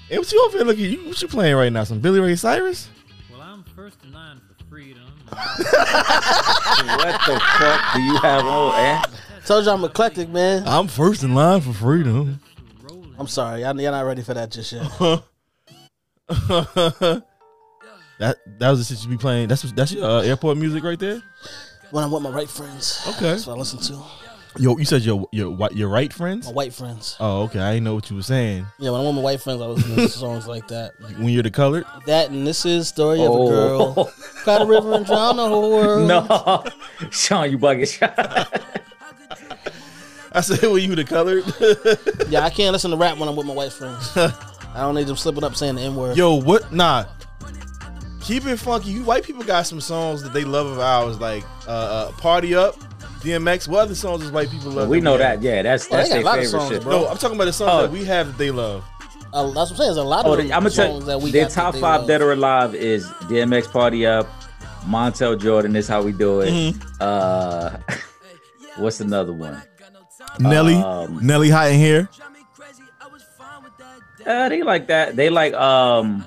hey, what you over here looking? You, what you playing right now? Some Billy Ray Cyrus? Well, I'm first in line for freedom. [LAUGHS] what the fuck do you have on? Eh? Told you I'm eclectic, man. I'm first in line for freedom. I'm sorry, y'all, y'all not ready for that just yet. That that was the shit you be playing. That's that's your uh, airport music right there. When I'm with my right friends, Okay. that's what I listen to. Yo, you said your your what your right friends? My white friends. Oh, okay. I didn't know what you were saying. Yeah, when I'm with my white friends, I listen to [LAUGHS] songs like that. When you're the colored. That and this is story of a Oh. girl. Got a river and drown the whole world. [LAUGHS] No, Sean, you bugging. [LAUGHS] I said when you the colored. Yeah, I can't listen to rap when I'm with my white friends. I don't need them slipping up saying the N word. Yo, what? Nah. Keep it funky. You white people got some songs that they love of ours, like uh, uh, "Party Up," DMX. What other songs does white people love? we that know have? that. Yeah, that's they that's got a their lot of favorite songs, shit. bro. No, I'm talking about the songs Oh. that we have that they love. Uh, that's what I'm saying. There's a lot Oh, of I'm them gonna tell songs you, that we their got that top they five love. dead or alive is DMX Party Up, Montel Jordan. is how we do it. Mm-hmm. Uh, [LAUGHS] what's another one? Nelly, Um, Nelly, hot in here. Uh, they like that. They like um,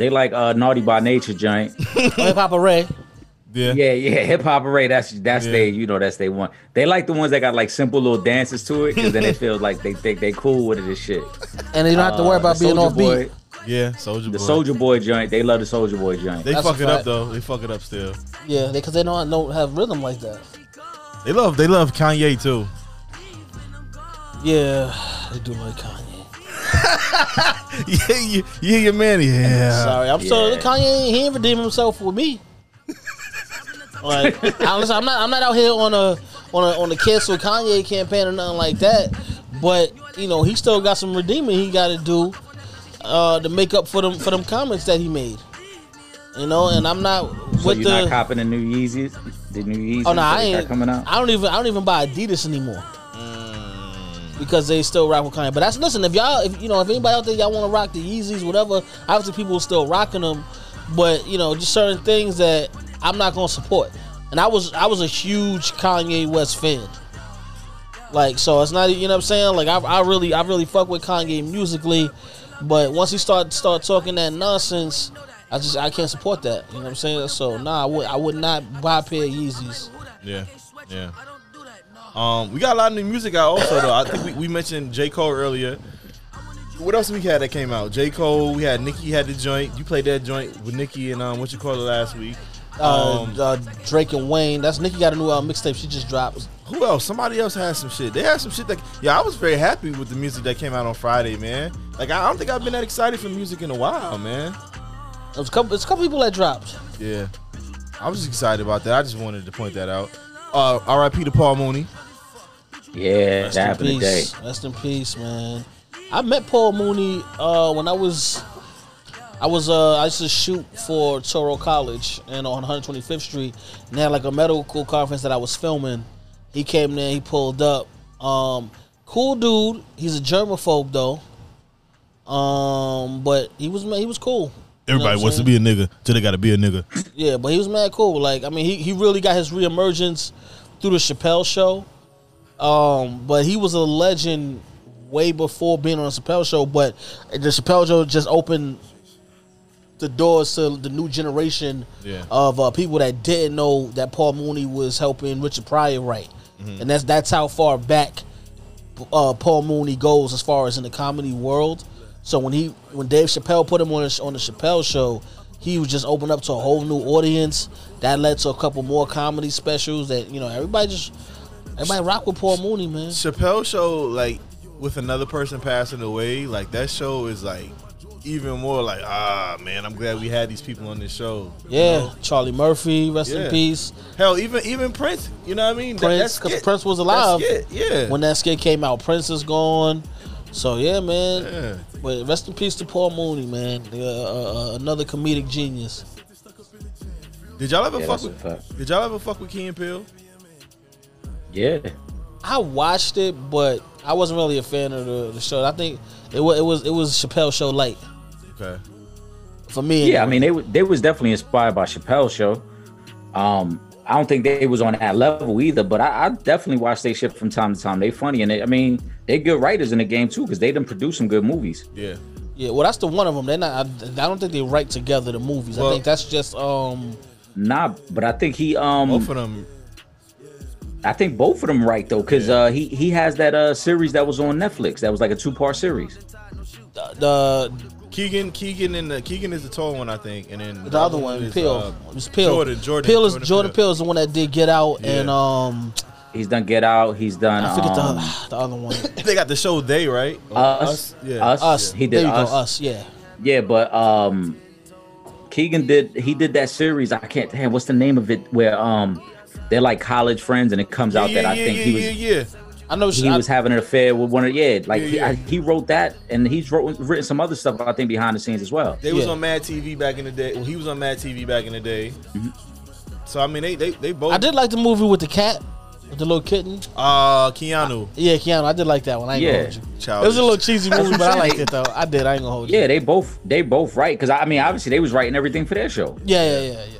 they like uh, Naughty by Nature joint. Hip Hop Hooray. Yeah. Yeah, yeah, hip hop hooray. That's that's Yeah. they, you know, that's they one. They like the ones that got like simple little dances to it, because then it feels like they think they cool with it and shit. And you don't have to worry Uh, about the being Soulja off Boy, beat. Yeah, Soulja The Boy. Soulja Boy joint. They love the Soulja Boy joint. They That's fuck a it up though. They fuck it up still. Yeah, because they don't don't have rhythm like that. They love they love Kanye too. Yeah, I do like Kanye. [LAUGHS] yeah, you, you your man. Yeah. Sorry, I'm sorry. Yeah. Kanye ain't he ain't redeem himself with me. like, honestly, I'm not. I'm not out here on a on a on a cancel Kanye campaign or nothing like that. But you know, he still got some redeeming he got to do uh, to make up for them for them comments that he made. You know, and I'm not So with you're the. not copping the new Yeezys? The new Yeezys oh no, that I ain't coming out? I don't even. I don't even buy Adidas anymore. Because they still rock with Kanye, but that's listen. If y'all, if you know, if anybody out there y'all want to rock the Yeezys, whatever, obviously people are still rocking them. But you know, just certain things that I'm not gonna support. And I was I was a huge Kanye West fan. Like so, it's not you know what I'm saying. Like I, I really I really fuck with Kanye musically, but once he start start talking that nonsense, I just I can't support that. You know what I'm saying. So nah, I would I would not buy a pair of Yeezys. Yeah, yeah. Um, we got a lot of new music out also though. I think we, we mentioned J Cole earlier. What else we had that came out? J Cole. We had Nicki had the joint. You played that joint with Nicki and um, what you call it last week. Uh, Um, uh, Drake and Wayne. That's Nicki got a new uh, mixtape. She just dropped. who else? Somebody else had some shit. They had some shit that. Yeah, I was very happy with the music that came out on Friday, man. Like I don't think I've been that excited for music in a while, man. There's a couple. It's a couple people that dropped. Yeah, I was excited about that. I just wanted to point that out. Uh, R.I.P. to Paul Mooney. Yeah, Rest that in happened today. peace. Rest in peace, man. I met Paul Mooney uh, when I was, I was, uh, I used to shoot for Touro College and on 125th Street, and they had like a medical conference that I was filming. He came there, he pulled up. Um, cool dude. He's a germaphobe though. Um, but he was he was cool. Everybody wants to be a nigga till they got to be a nigga. Yeah, but he was mad cool. Like, I mean, he, he really got his reemergence through the Chappelle show. Um, but he was a legend way before being on the Chappelle show. But the Chappelle show just opened the doors to the new generation Yeah. of uh, people that didn't know that Paul Mooney was helping Richard Pryor write, and that's that's how far back uh, Paul Mooney goes as far as in the comedy world. So when he when Dave Chappelle put him on the, on the Chappelle show, he was just opened up to a whole new audience. That led to a couple more comedy specials that you know everybody just everybody rock with Paul Mooney, man. Chappelle show like with another person passing away, like that show is like even more like ah man, I'm glad we had these people on this show. Yeah, know? Charlie Murphy, rest Yeah. in peace. Hell, even even Prince, you know what I mean? Prince, because. Prince was alive Yeah. when that skit came out. Prince is gone. So yeah, man. yeah. But rest in peace to Paul Mooney, man. Uh, uh, uh, another comedic genius. Did y'all ever Yeah, fuck with? fact. Did y'all ever fuck with Key and Peele? Yeah. I watched it, but I wasn't really a fan of the, the show. I think it was it was it was Chappelle show light Okay. for me. Yeah, I mean they they was definitely inspired by Chappelle's show. Um, I don't think they was on that level either, but I, I definitely watch they shit from time to time. They funny and they, I mean they good writers in the game too because they done produce some good movies. Yeah. yeah. Well, that's the one of them. They're not. I, I don't think they write together the movies. Well- I think that's just um. Nah, but I think he um Both of them. I think both of them right though because Yeah. uh he he has that uh series that was on Netflix that was like a two part series. The, the Keegan, Keegan, and the Keegan is the tall one, I think, and then the other one, is, Peele. uh, it's Peele. Jordan, Jordan, Peele is Jordan Jordan Peele. Is the one that did Get Out Yeah. and um. He's done Get Out. He's done I forget um, the the other one. [LAUGHS] They got the show They right. Us. Yeah. Us. Us. He there did you Us. go. Us. Yeah. Yeah, but um Keegan did he did that series. I can't damn what's the name of it where um they're like college friends and it comes Yeah, out that yeah, I think yeah, he was yeah, yeah. I know. he I, was having an affair with one of yeah like Yeah, he. I, he wrote that and he's wrote, written some other stuff I think behind the scenes as well. They was Yeah. on Mad TV back in the day. Well, he was on Mad TV back in the day. Mm-hmm. So I mean, they they they both. I did like the movie with the cat, with the little kitten. Uh, Keanu. Yeah, Keanu. I did like that one. I ain't Yeah. gonna hold you. It was a little cheesy [LAUGHS] movie, but I I'm liked it though. I did. I ain't gonna hold you. Yeah, they both they both write because I mean obviously they was writing everything for their show. Yeah, yeah, yeah, yeah.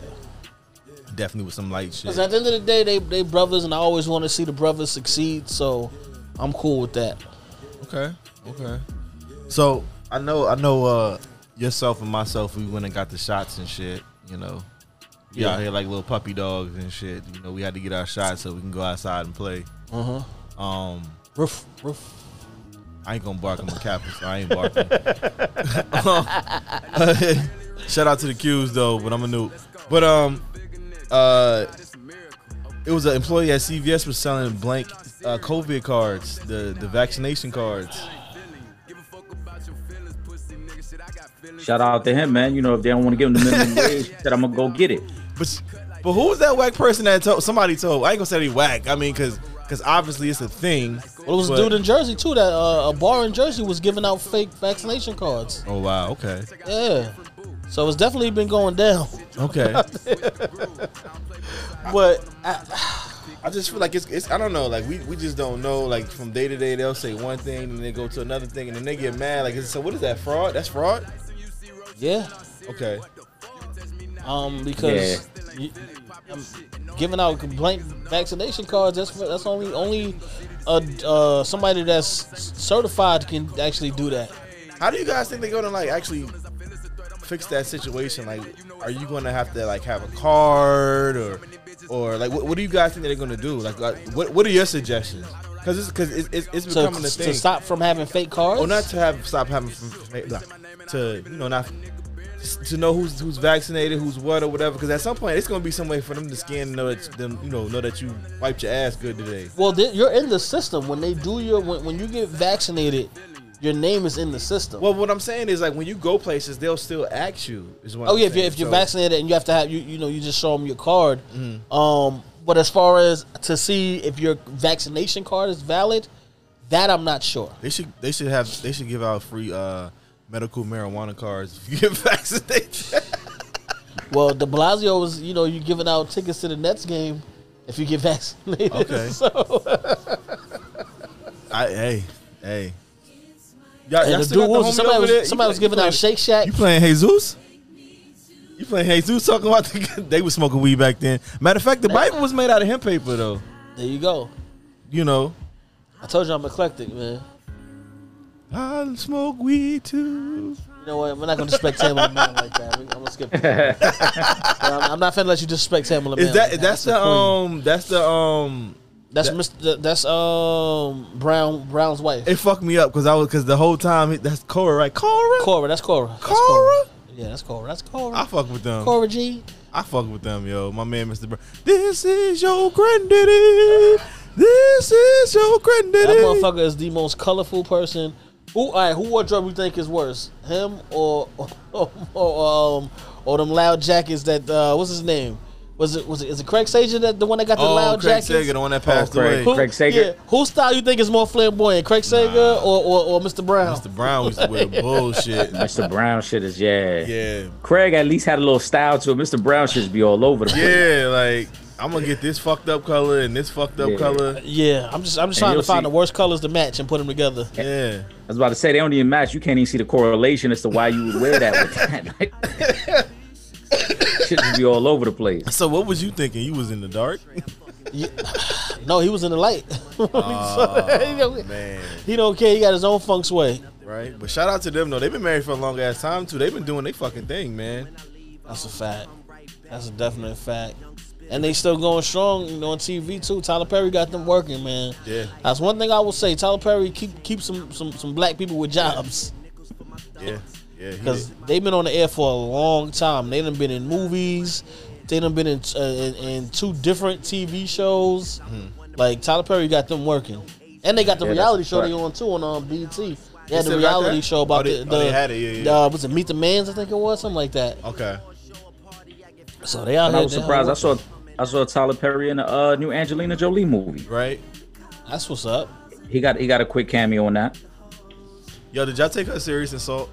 Definitely with some light shit. Because at the end of the day, they they brothers, and I always want to see the brothers succeed. So I'm cool with that. Okay. Okay. So I know I know uh yourself and myself we went and got the shots and shit, you know. We Yeah. out here like little puppy dogs and shit. You know, we had to get our shots so we can go outside and play. Uh huh. Um Roof, roof. I ain't gonna bark. I'm a Kappa, so I ain't barking. [LAUGHS] [LAUGHS] Shout out to the Qs though, but I'm a Nupe. But um, uh, it was an employee at CVS was selling blank uh, COVID cards, the the vaccination cards. Shout out to him, man. You know, if they don't want to give him the minimum [LAUGHS] wage, said I'm gonna go get it. But but who's that whack person that told somebody told? I ain't gonna say he whack. I mean, cause cause obviously it's a thing. Well, it was but, a dude in Jersey too. That uh, a bar in Jersey was giving out fake vaccination cards. Oh wow, okay. Yeah so it's definitely been going down. Okay. [LAUGHS] But I, I just feel like it's, it's I don't know like we, we just don't know like from day to day they'll say one thing and they go to another thing and then they get mad like so what is that fraud that's fraud yeah, okay um, because you, um, giving out blank vaccination cards that's for, that's only only uh, uh, somebody that's certified can actually do that. how do you guys think they're gonna like actually fix that situation like are you gonna have to like have a card or or like what, what do you guys think they're gonna do like, like what what are your suggestions because it's because it's, it's, it's So becoming a thing to stop from having fake cards. or not to have stop having to you know not to know who's who's vaccinated, who's what or whatever. Because at some point, it's gonna be some way for them to scan and know that them you know know that you wiped your ass good today. Well, you're in the system when they do your when, when you get vaccinated, your name is in the system. Well, what I'm saying is like when you go places, they'll still ask you. Is what oh I'm yeah, if you're, if you're So, vaccinated and you have to have you you know you just show them your card. Mm-hmm. Um, but as far as to see if your vaccination card is valid, that I'm not sure. they should they should have they should give out free uh medical marijuana cards if you get [LAUGHS] vaccinated. [LAUGHS] Well, De Blasio was you know you giving out tickets to the Nets game if you get [LAUGHS] vaccinated. Okay. so I hey hey. Y'all, and y'all the still dude got was homie somebody over was there? Somebody was play- you giving out playing- Shake Shack. You playing Jesus? You playing Jesus? Talking about the, [LAUGHS] they was smoking weed back then. Matter of fact, the Bible was made out of hemp paper though. There you go. You know, I told you I'm eclectic, man. I smoke weed too. You know what? We're not gonna disrespect Tamela Mann like that. I'm gonna skip. It. [LAUGHS] I'm, I'm not finna let you disrespect Tamela Mann. Is that like that's a the queen. um that's the um That's that- Mr. That's um Brown Brown's wife. it fucked me up because I was because the whole time it- that's Cora right Cora Cora. That's Cora. That's Cora Yeah, that's Cora. That's Cora. I fuck with them Cora G. I fuck with them yo my man Mr. Brown this is your granddaddy this is your granddaddy. That motherfucker is the most colorful person. Who? All right. Who wardrobe you think is worse, him or [LAUGHS] or, or um or them loud jackets that uh what's his name? Was it was it is it Craig Sager that the one that got the oh loud Craig jackets? Sager the one that oh, passed Craig. away Who, Craig Sager? Yeah, whose style you think is more flamboyant, Craig Sager or, or or Mr. Brown? Mr. Brown used to wear [LAUGHS] bullshit Mr. Brown shit is yeah. yeah Craig at least had a little style to it. Mr. Brown should be all over the place. yeah like I'm gonna get this fucked up color and this fucked up Yeah. color Yeah, I'm just I'm just And trying to find see- the worst colors to match and put them together. yeah I was about to say they don't even match. You can't even see the correlation as to why you would wear that with that. [LAUGHS] [LAUGHS] Like, should be all over the place. so what was you thinking you was in the dark No, he was in the light. So, [LAUGHS] he, don't, man he don't care. He got his own funk sway. Right, but shout out to them though. They've been married for a long ass time too. They've been doing their fucking thing, man. That's a fact. That's a definite fact. And they still going strong you know, on TV too. Tyler Perry got them working, man. Yeah. That's one thing I will say. Tyler Perry keep keep some some, some black people with jobs Yeah, yeah. he because did. they've been on the air for a long time. They done been in movies. They done been in uh, in, in two different TV shows. Hmm. Like Tyler Perry got them working, and they got the Yeah, reality that's show they right. on too on um, BET. They They had the reality that? show about Oh, they- the, oh, the they had it, yeah, yeah. Uh, was it Meet the Manns? I think it was something like that. okay. So they out And I was surprised. I saw I saw Tyler Perry in a uh, new Angelina Jolie movie. Right. That's what's up. He got he got a quick cameo on that. Yo, did y'all take her serious in Salt?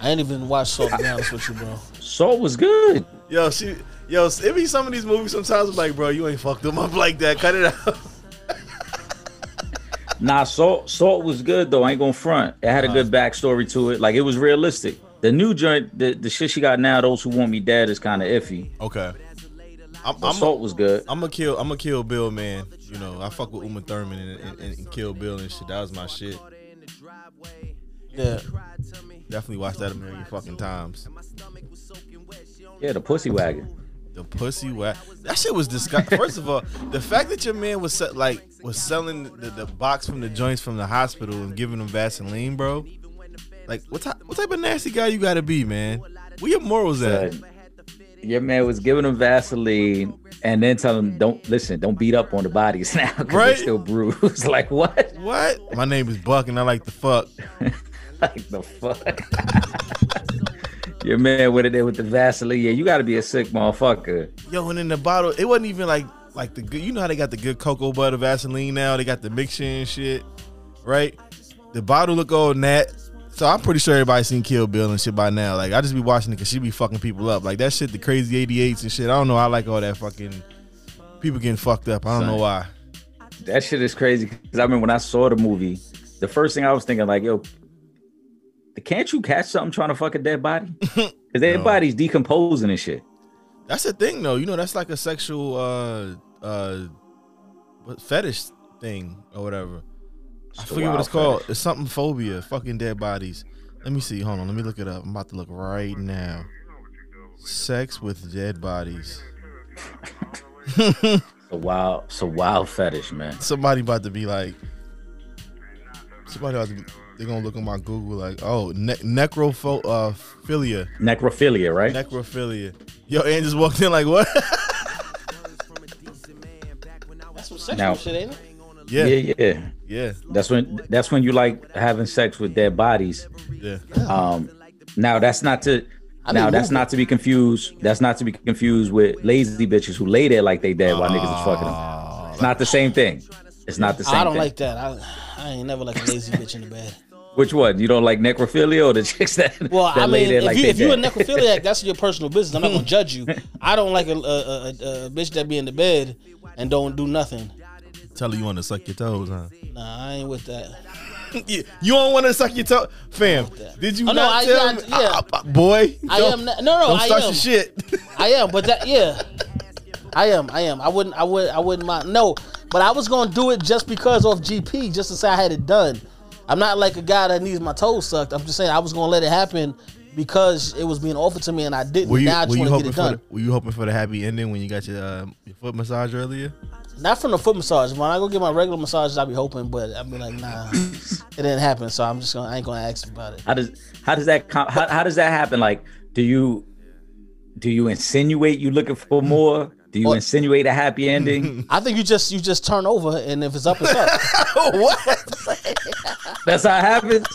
I ain't even watched Salt. To be honest with you, bro. Salt was good. Yo, she. Yo, it be some of these movies. Sometimes I'm like, bro, you ain't fucked them up like that. Cut it out. [LAUGHS] Nah, Salt Salt was good though. I ain't gonna front. It had a good backstory to it. Like it was realistic. The new joint, the, the shit she got now, those who want me dead is kind of iffy. Okay. I'm, I'm, Salt was good. I'm gonna kill. I'm gonna kill Bill, man. You know, I fuck with Uma Thurman and, and, and Kill Bill and shit. That was my shit. Yeah. Definitely watched that a million fucking times. Yeah, the pussy wagon. The pussy wagon. That shit was disgusting. [LAUGHS] First of all, the fact that your man was se- like was selling the, the box from the joints from the hospital and giving them Vaseline, bro. Like what type what type of nasty guy you gotta be, man? Where your morals at? Uh, Your man was giving them Vaseline and then telling them, "Don't listen, don't beat up on the bodies [LAUGHS] now because Right. they're still bruised." [LAUGHS] like what? What? My name is Buck, and I like the fuck. [LAUGHS] Like the fuck? [LAUGHS] Your man with it there with the Vaseline. Yeah, you got to be a sick motherfucker. Yo, and in the bottle, it wasn't even like like the good. You know how they got the good cocoa butter Vaseline now? They got the mixture and shit, right? The bottle look all nat. So I'm pretty sure everybody seen Kill Bill and shit by now. Like I just be watching it because she be fucking people up. Like that shit, the crazy 88s and shit. I don't know. I like all that fucking people getting fucked up. I don't know why. That shit is crazy. Because I mean, when I saw the movie, the first thing I was thinking, like, yo, can't you catch something trying to fuck a dead body? [LAUGHS] Because their No. body's decomposing and shit. That's the thing though. You know, that's like a sexual uh uh fetish thing or whatever. I It's a forget what it's called. fetish. It's something phobia. Fucking dead bodies. Let me see. Hold on. Let me look it up. I'm about to look right now. Sex with dead bodies. [LAUGHS] A wild, it's a wild fetish, man. Somebody about to be like. Somebody about to be. They're gonna look on my Google like, oh, ne- necrophilia, uh, Necrophilia, right? necrophilia. Yo, and just walked in like, what? [LAUGHS] That's some sexual Now- shit, ain't it? yeah, yeah, yeah. yeah, That's when that's when you like having sex with dead bodies. yeah. Um, now that's not to I now that's not to be confused. That's not to be confused with lazy bitches who lay there like they dead while niggas is fucking them. Oh, It's not the same thing. It's not the same. I don't thing. like that. I, I ain't never like a lazy bitch in the bed. Which one? You don't like necrophilia or the [LAUGHS] chicks that, Well, that I lay mean, there if like you if you're a necrophiliac, that's your personal business. I'm not gonna [LAUGHS] judge you. I don't like a, a, a, a bitch that be in the bed and don't do nothing. Tell her you want to suck your toes, huh? Nah, I ain't with that. [LAUGHS] you you don't want to suck your toe, fam? Did you Oh, no, I- tell yeah, me, yeah. Ah, ah, boy? I am not, no no Don't I start am your shit. I am but that yeah I am I am I wouldn't I would I wouldn't mind no but I was gonna do it just because of GP just to say I had it done. I'm not like a guy that needs my toes sucked. I'm just saying I was gonna let it happen because it was being offered to me and I didn't. were you now I were just you want to hoping get it for done. the, were you hoping for the happy ending when you got your uh, your foot massage earlier? Not from the foot massage. When I go get my regular massages, I be hoping, but I be like, nah, [LAUGHS] it didn't happen. So I'm just gonna, I ain't gonna ask about it. How does how does that com- how, how does that happen? Like, do you do you insinuate you looking for more? Do you insinuate a happy ending? [LAUGHS] I think you just, you just turn over, and if it's up, it's up. [LAUGHS] what? [LAUGHS] That's how it happens.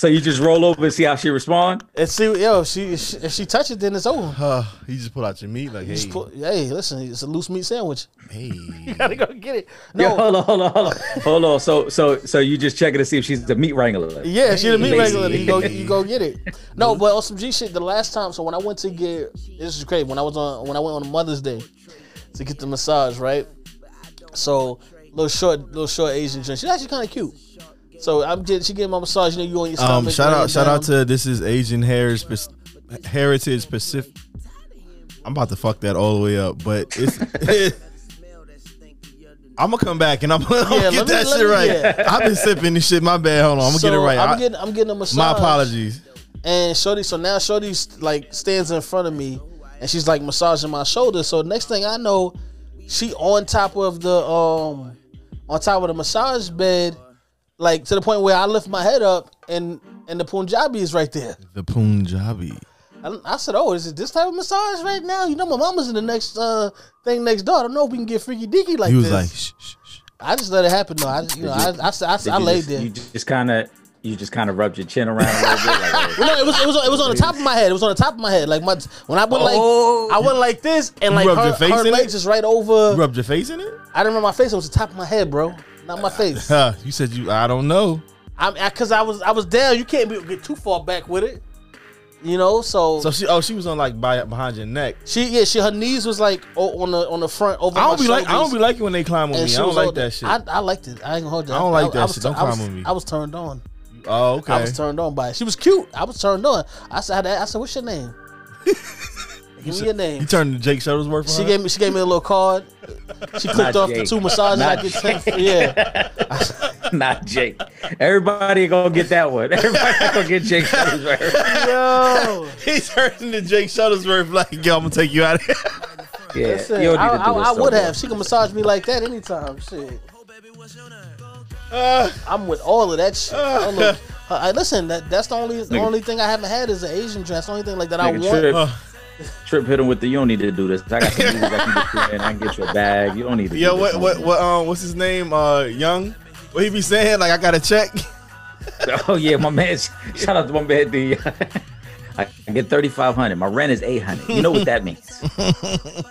So you just roll over and see how she respond. and see, yo, if she, if she, if she touch it, then it's over. Uh, you just pull out your meat like, hey, Just put, hey, listen, it's a loose meat sandwich. hey. [LAUGHS] Gotta go get it. Yo, No, hold on, hold on, hold on, hold on. So so so you just checking to see if she's the meat wrangler. Yeah, she the meat Lazy. regular. You go, you go get it. No, but on some G shit. The last time, so when I went to get this is crazy. When I was on, when I went on Mother's Day to get the massage, right? So little short, little short Asian joint. She's actually kind of cute. So I'm getting, she getting my massage. You know, you on your stomach. Um, shout out, shout out to this is Asian Heritage Heritage Pacific. I'm about to fuck that all the way up, but it's. [LAUGHS] I'm gonna come back and I'm, gonna Yeah, get me- that shit me- right. yeah. I've been sipping this shit. My bad. Hold on, I'm gonna get it right. I'm getting, I'm getting a massage. my apologies. And Shorty, so now Shorty's like stands in front of me and she's like massaging my shoulder. So next thing I know, she on top of the um on top of the massage bed, like to the point where I lift my head up and and the Punjabi is right there. The Punjabi. I, I said, "Oh, is it this type of massage right now? You know, my mama's in the next uh thing next door. I don't know if we can get freaky deaky like He was this." like, shh, shh, shh. I just let it happen though. I, you know, I, I, I, I, Did I you laid just, there. You just kind of you just kind of rubbed your chin around a little bit. Like, [LAUGHS] Well, no, it was it was it was on the top of my head. It was on the top of my head. Like my when I went Oh. like I went like this, and like her, your face her legs it? is right over. You rubbed your face in it? I didn't remember my face. It was the top of my head, bro, not my face. [LAUGHS] You said you. I don't know. I'm because I, was I was down. You can't be, get too far back with it, you know. So, So she. Oh, she was on like by, behind your neck. she yeah she her knees was like o- on the on the front over. I don't be like. I don't shoulders, be liking when they climb on and me. I don't like that shit. I, I liked it. I ain't gonna hold that. I don't like that was shit. Don't I was, climb on me. I was turned on. oh, okay. I was turned on by it. She was cute. I was turned on. I said, I said, what's your name? Give me your name. You turned to Jake Shuttlesworth. For She her? gave me she gave me a little card. She clicked Not off the Jake. two massages Not I get ten for yeah. [LAUGHS] not Jake. Everybody gonna get that one. Everybody gonna get Jake. Shuttlesworth. Yo. [LAUGHS] He turned to Jake Shuttlesworth like, yo, I'm gonna take you out of here. [LAUGHS] Yeah, Listen, you don't need I, to do I- I so would much. have. She can massage me like that anytime. Shit. Uh, I'm with all of that shit. All of- I, listen, that that's the only the only thing I haven't had is an Asian dress. The only thing like that I Nigga want. trip. Trip hit him with the. You don't need to do this. I got some movies I can get you in. I can get you a bag. You don't need to. Yo, do what this. what what um what's his name? Uh Young? What he be saying? Like I got to check. [LAUGHS] Oh yeah, my man. Shout out to my man D. [LAUGHS] I get thirty five hundred. My rent is eight hundred. You know what that means? [LAUGHS]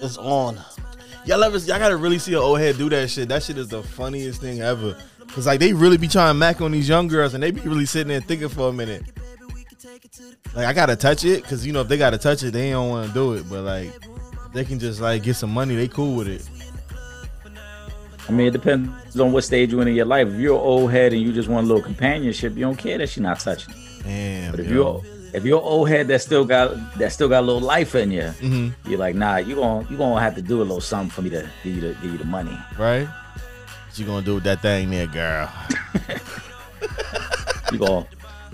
It's on. Y'all ever y'all gotta really see an old head do that shit. That shit is the funniest thing ever. Cause like they really be trying to mac on these young girls and they be really sitting there thinking for a minute. Like I gotta touch it, cause you know if they gotta touch it, they don't wanna do it. But like they can just like get some money, they cool with it. I mean, it depends on what stage you're in in your life. If you're an old head and you just want a little companionship, you don't care that she's not touching. Damn. But if yo. you're if you're old head that still got that still got a little life in you, Mhm. you're like, nah, you gonna you gonna have to do a little something for me to give you the give you the money. right? What you gonna do with that thing there, girl? [LAUGHS] You gonna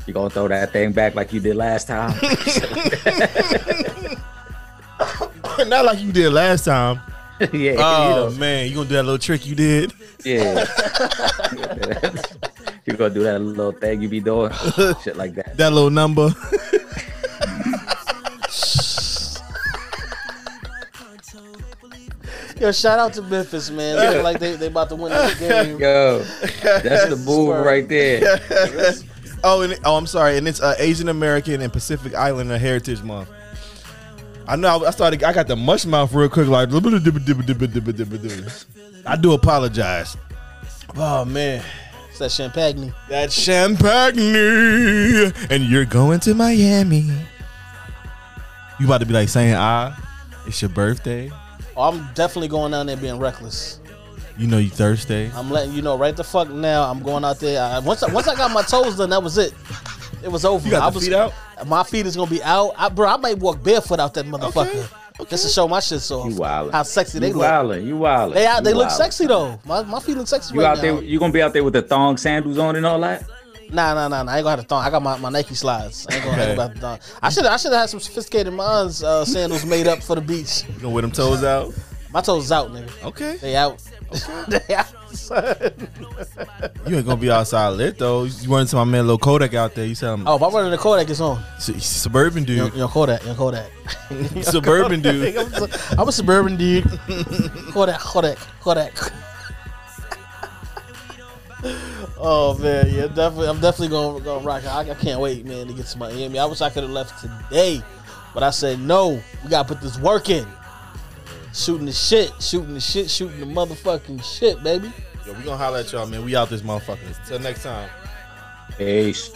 you gonna throw that thing back like you did last time. [LAUGHS] Not like you did last time. [LAUGHS] yeah, Oh you know, man, you gonna do that little trick you did? yeah. [LAUGHS] you gonna do that little thing you be doing, shit like that. That little number. Yo, shout out to Memphis, man. They like they, they about to win this game. Yo, that's the move right there. Oh, and oh, I'm sorry, and it's uh, Asian American and Pacific Islander Heritage Month. I know. I started. I got the mush mouth real quick. Like, I do apologize. Oh man, It's that champagne. that champagne, and you're going to Miami. You about to be like saying, "Ah, it's your birthday." Oh, I'm definitely going down there being reckless. You know you thirsty. I'm letting you know right the fuck now. I'm going out there. I, once I, once I got my toes done, that was it. It was over. You got I the was, feet out? My feet is gonna be out, I, bro. I might walk barefoot out that motherfucker okay. just to show my shit off. You wildin'. How sexy they you look. wildin', you wildin'. They out. They You look wildin'. sexy though. My, my feet look sexy You right out now. there? You gonna be out there with the thong sandals on and all that? Nah, nah, nah, nah. I ain't gonna have to thong. I got my, my Nike slides. I ain't gonna Okay. have to thong. I should I should have had some sophisticated minds uh, sandals made up for the beach. You gonna wear them toes out? My toes out, nigga. Okay. They out. [LAUGHS] they out. You ain't gonna be outside lit though. You run into my man Lil Kodak out there. You said I'm Oh, if I'm running the Kodak, it's on. suburban dude. young Kodak, young Kodak. [LAUGHS] Suburban [LAUGHS] dude. I'm, a- I'm a suburban dude. Kodak, Kodak, Kodak. oh man, yeah, definitely. I'm definitely gonna gonna rock. I, I can't wait, man, to get to Miami. I wish I could have left today, but I said no. We gotta put this work in. Shooting the shit, shooting the shit, shooting the motherfucking shit, baby. Yo, we gonna holler at y'all, man. We out this motherfucker. Till next time. Peace.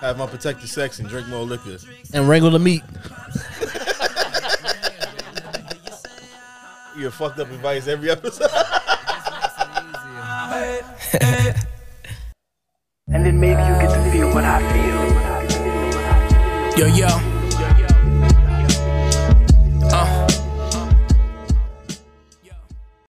Have my protected sex and drink more liquor. And wrangle the meat. [LAUGHS] You get fucked up advice every episode. [LAUGHS] And then maybe you get to feel what I feel. Yo, yo.